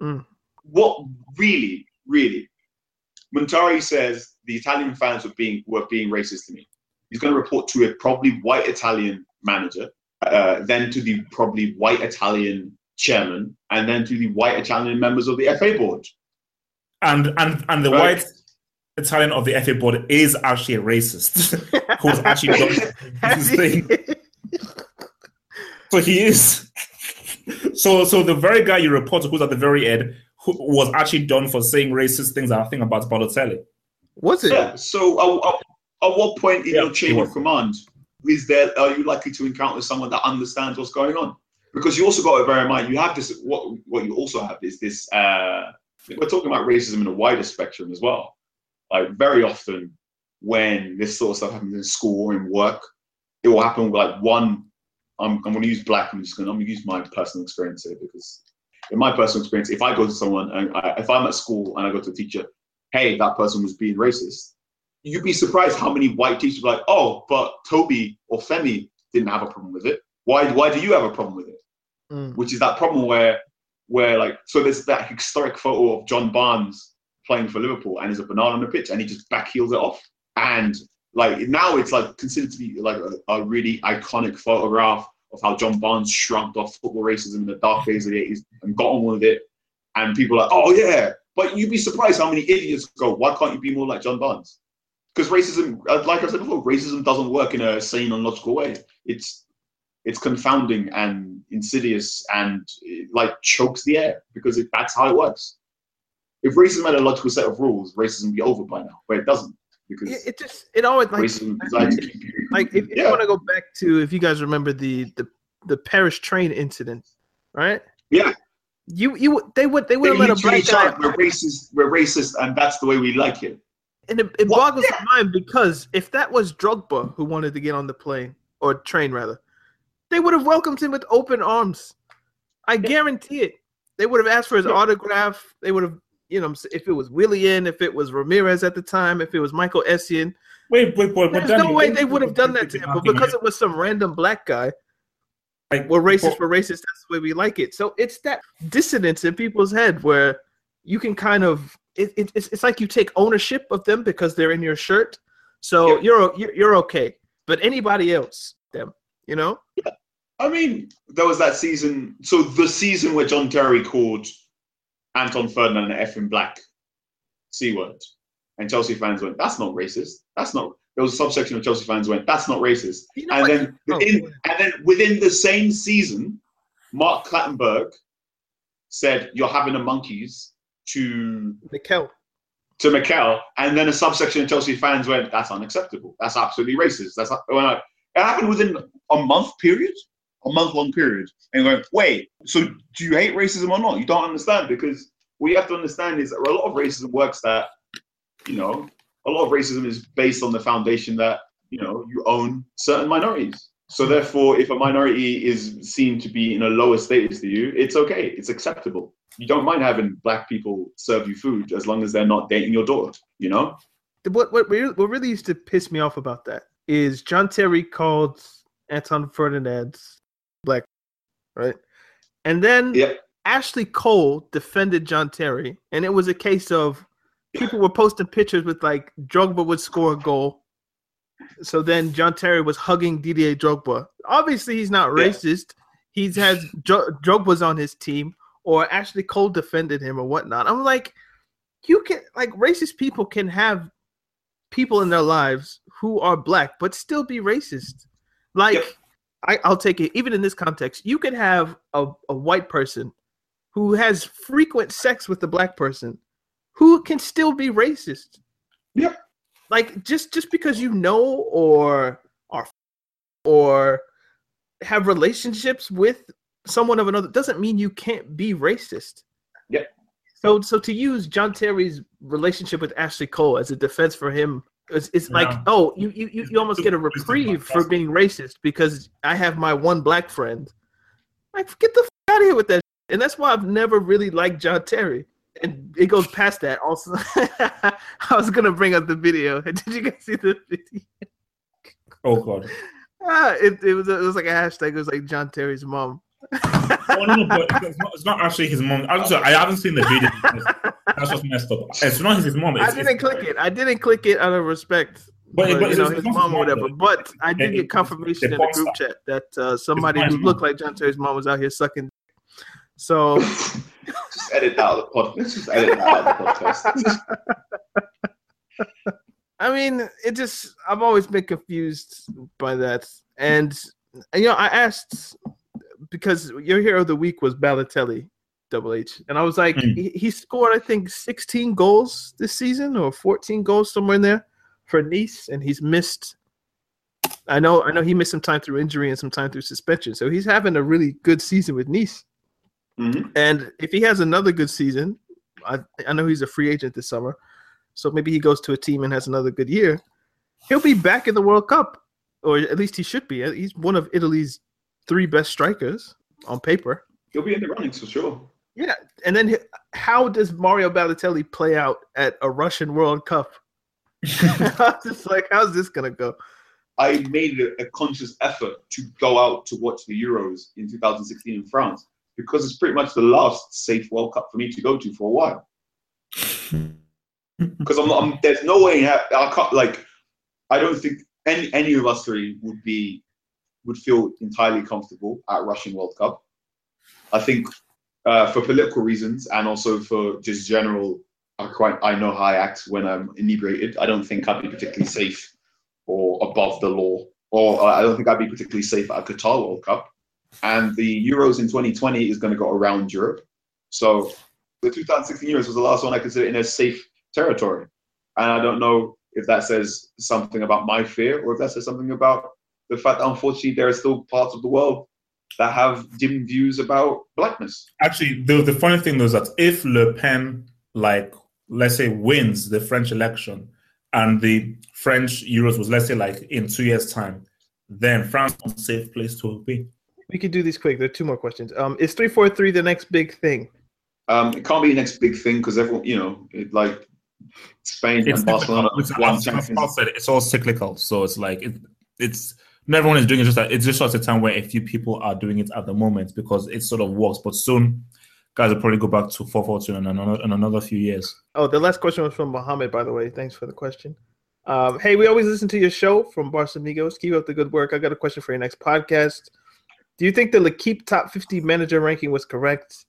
Mm. What really, really, Muntari says the Italian fans were being were being racist to me. He's going to report to a probably white Italian manager, uh, then to the probably white Italian chairman, and then to the white Italian members of the FA board. And and and the right. white Italian of the FA board is actually a racist who's actually done this thing. So he is. So so the very guy you reported who's at the very end who was actually done for saying racist things I think about Balotelli. Was it? Yeah. So uh, uh, at what point in yeah, your chain of command is there are you likely to encounter someone that understands what's going on? because you also got to bear in mind you have this. What what you also have is this. Uh, we're talking about racism in a wider spectrum as well. Like very often, when this sort of stuff happens in school or in work, it will happen like one. I'm, I'm going to use black. I'm just going. I'm going to use my personal experience here because, in my personal experience, if I go to someone and I, if I'm at school and I go to a teacher, hey, that person was being racist. You'd be surprised how many white teachers are like, oh, but Toby or Femi didn't have a problem with it. Why? Why do you have a problem with it? Mm. Which is that problem where, where like, so there's that historic photo of John Barnes playing for Liverpool, and there's a banana on the pitch, and he just backheels it off, and like now it's like considered to be like a, a really iconic photograph of how John Barnes shrugged off football racism in the dark days of the 80s and got on with it. And people are like, oh yeah. But you'd be surprised how many idiots go, why can't you be more like John Barnes? Because racism, uh, like I said before, racism doesn't work in a sane and logical way. It's it's confounding and insidious and it, like chokes the air because it, that's how it works. If racism had a logical set of rules, racism would be over by now, but it doesn't because it, it just it always like racism like, to keep you, like if, if yeah. you want to go back to if you guys remember the the the Paris train incident, right? Yeah. You you they would they would have let a black guy. We're racist. We're racist, and that's the way we like it. And it, it boggles yeah. my mind because if that was Drogba who wanted to get on the plane or train rather, they would have welcomed him with open arms. I guarantee it. They would have asked for his autograph. They would have, you know, if it was Willian, if it was Ramires at the time, if it was Michael Essien. Wait, wait, wait. There's no way they would have done that to him. But because it was some random black guy, like, we're racist for racist. That's the way we like it. So it's that dissonance in people's head where you can kind of it, it, it's, it's like you take ownership of them because they're in your shirt. So yeah. you're, you're you're okay. But anybody else, them, you know? Yeah. I mean, there was that season. So the season where John Terry called Anton Ferdinand an effing black C word. And Chelsea fans went, that's not racist. That's not. There was a subsection of Chelsea fans went, that's not racist. You know and then oh, within, oh. and then within the same season, Mark Clattenburg said, "You're having the monkeys to Mikel." To Mikel, and then a subsection of Chelsea fans went, "That's unacceptable. That's absolutely racist." That's when I, it happened within a month period, a month long period. And going, wait, so do you hate racism or not? You don't understand because what you have to understand is that a lot of racism works that, you know, a lot of racism is based on the foundation that, you know, you own certain minorities. So therefore, if a minority is seen to be in a lower status to you, it's okay. It's acceptable. You don't mind having black people serve you food as long as they're not dating your daughter, you know? What, what, what really used to piss me off about that is John Terry called Anton Ferdinand's black, right? And then yep. Ashley Cole defended John Terry, and it was a case of people were posting pictures with like Drogba would score a goal. So then John Terry was hugging Didier Drogba. Obviously, he's not racist. Yeah. He has Drogba's on his team, or Ashley Cole defended him or whatnot. I'm like, you can like racist people can have people in their lives who are black but still be racist. Like Yep. I, I'll take it. Even in this context, you could have a, a white person who has frequent sex with a black person who can still be racist. Yep. Like just just because you know or are or have relationships with someone of another doesn't mean you can't be racist. Yep. So so to use John Terry's relationship with Ashley Cole as a defense for him it's, it's like oh you, you you you almost get a reprieve for being racist because I have my one black friend. Like get the f- out of here with that. shit. And that's why I've never really liked John Terry. And it goes past that. Also, I was gonna bring up the video. Did you guys see the video? Oh god. Ah, it, it was a, it was like a hashtag. It was like John Terry's mom. Oh no, but it's not, it's not actually his mom. I'm sorry, I haven't seen the video. That's what's messed up. It's not his mom. I didn't click it. I didn't click it out of respect. But- for, but you know his mom or whatever. But I did get confirmation in the group chat that uh, somebody who looked like John Terry's mom was out here sucking. So just edit that out of the podcast. Let's just edit that out of the podcast. I mean, it just I've always been confused by that, and you know, I asked because your hero of the week was Balotelli, Double H, and I was like, Hmm. he, he scored I think 16 goals this season or 14 goals somewhere in there for Nice, and he's missed. I know, I know, he missed some time through injury and some time through suspension, so he's having a really good season with Nice. Mhm. And if he has another good season, I I know he's a free agent this summer, so maybe he goes to a team and has another good year. He'll be back in the World Cup, or at least he should be. He's one of Italy's three best strikers on paper. He'll be in the runnings for sure. Yeah, and then how does Mario Balotelli play out at a Russian World Cup? I'm just like, how's this gonna go? I made a, a conscious effort to go out to watch the Euros in 2016 in France because it's pretty much the last safe World Cup for me to go to for a while. Because I'm, I'm, there's no way I, I can't like, I don't think any any of us three would be would feel entirely comfortable at Russian World Cup. I think uh, for political reasons and also for just general, I quite I know how I act when I'm inebriated. I don't think I'd be particularly safe or above the law, or I don't think I'd be particularly safe at a Qatar World Cup. And the Euros in 2020 is going to go around Europe. So the 2016 Euros was the last one I consider in a safe territory. And I don't know if that says something about my fear or if that says something about the fact that unfortunately there are still parts of the world that have dim views about blackness. Actually, the the funny thing though is that if Le Pen, like let's say, wins the French election, and the French Euros was let's say like in two years' time, then France is a safe place to be. We could do these quick. There are two more questions. Um, is three four three the next big thing? Um, it can't be the next big thing because everyone, you know, it, like Spain It's and Barcelona it's, won as- as Champions Paul said, it's all cyclical. So it's like it, it's not everyone is doing it. Just that it's just at a time where a few people are doing it at the moment because it sort of works. But soon, guys will probably go back to four four two in another in another few years. Oh, the last question was from Mohammed, by the way. Thanks for the question. Um, hey, we always listen to your show from Barca Amigos. Keep up the good work. I got a question for your next podcast. Do you think the L'Equipe top 50 manager ranking was correct?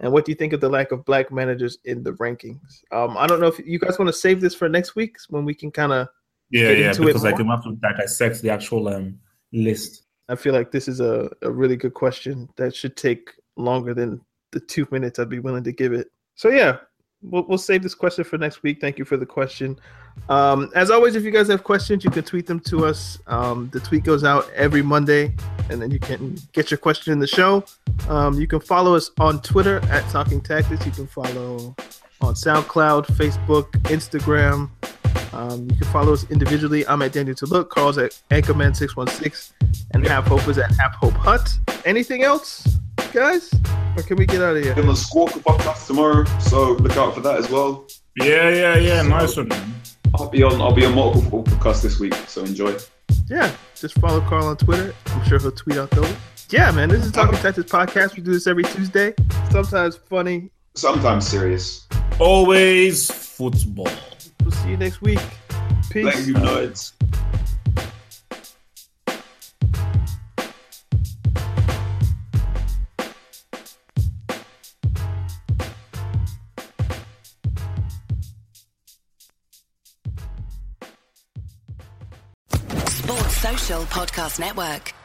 And what do you think of the lack of black managers in the rankings? Um, I don't know if you guys want to save this for next week when we can kind of. Yeah, yeah, because like we have to dissect the actual um, list. I feel like this is a, a really good question that should take longer than the two minutes I'd be willing to give it. So, yeah, we'll, we'll save this question for next week. Thank you for the question. Um, as always, if you guys have questions, you can tweet them to us. Um, the tweet goes out every Monday, and then you can get your question in the show. Um, you can follow us on Twitter at Talking Tactics. You can follow on SoundCloud, Facebook, Instagram. Um, you can follow us individually. I'm at Daniel to Look. Carl's at Anchorman616. And Half Hope is at Half Hope Hut. Anything else, guys? Or can we get out of here? Give them a Squawk podcast tomorrow, so look out for that as well. Yeah, yeah, yeah. Nice one. I'll be on I'll be on multiple podcasts this week, so enjoy. Yeah, just follow Carl on Twitter. I'm sure he'll tweet out those. Yeah, man, this is Talking um, Tactics podcast. We do this every Tuesday. Sometimes funny. Sometimes serious. Always football. We'll see you next week. Peace. Thank you, nerds. Podcast Network.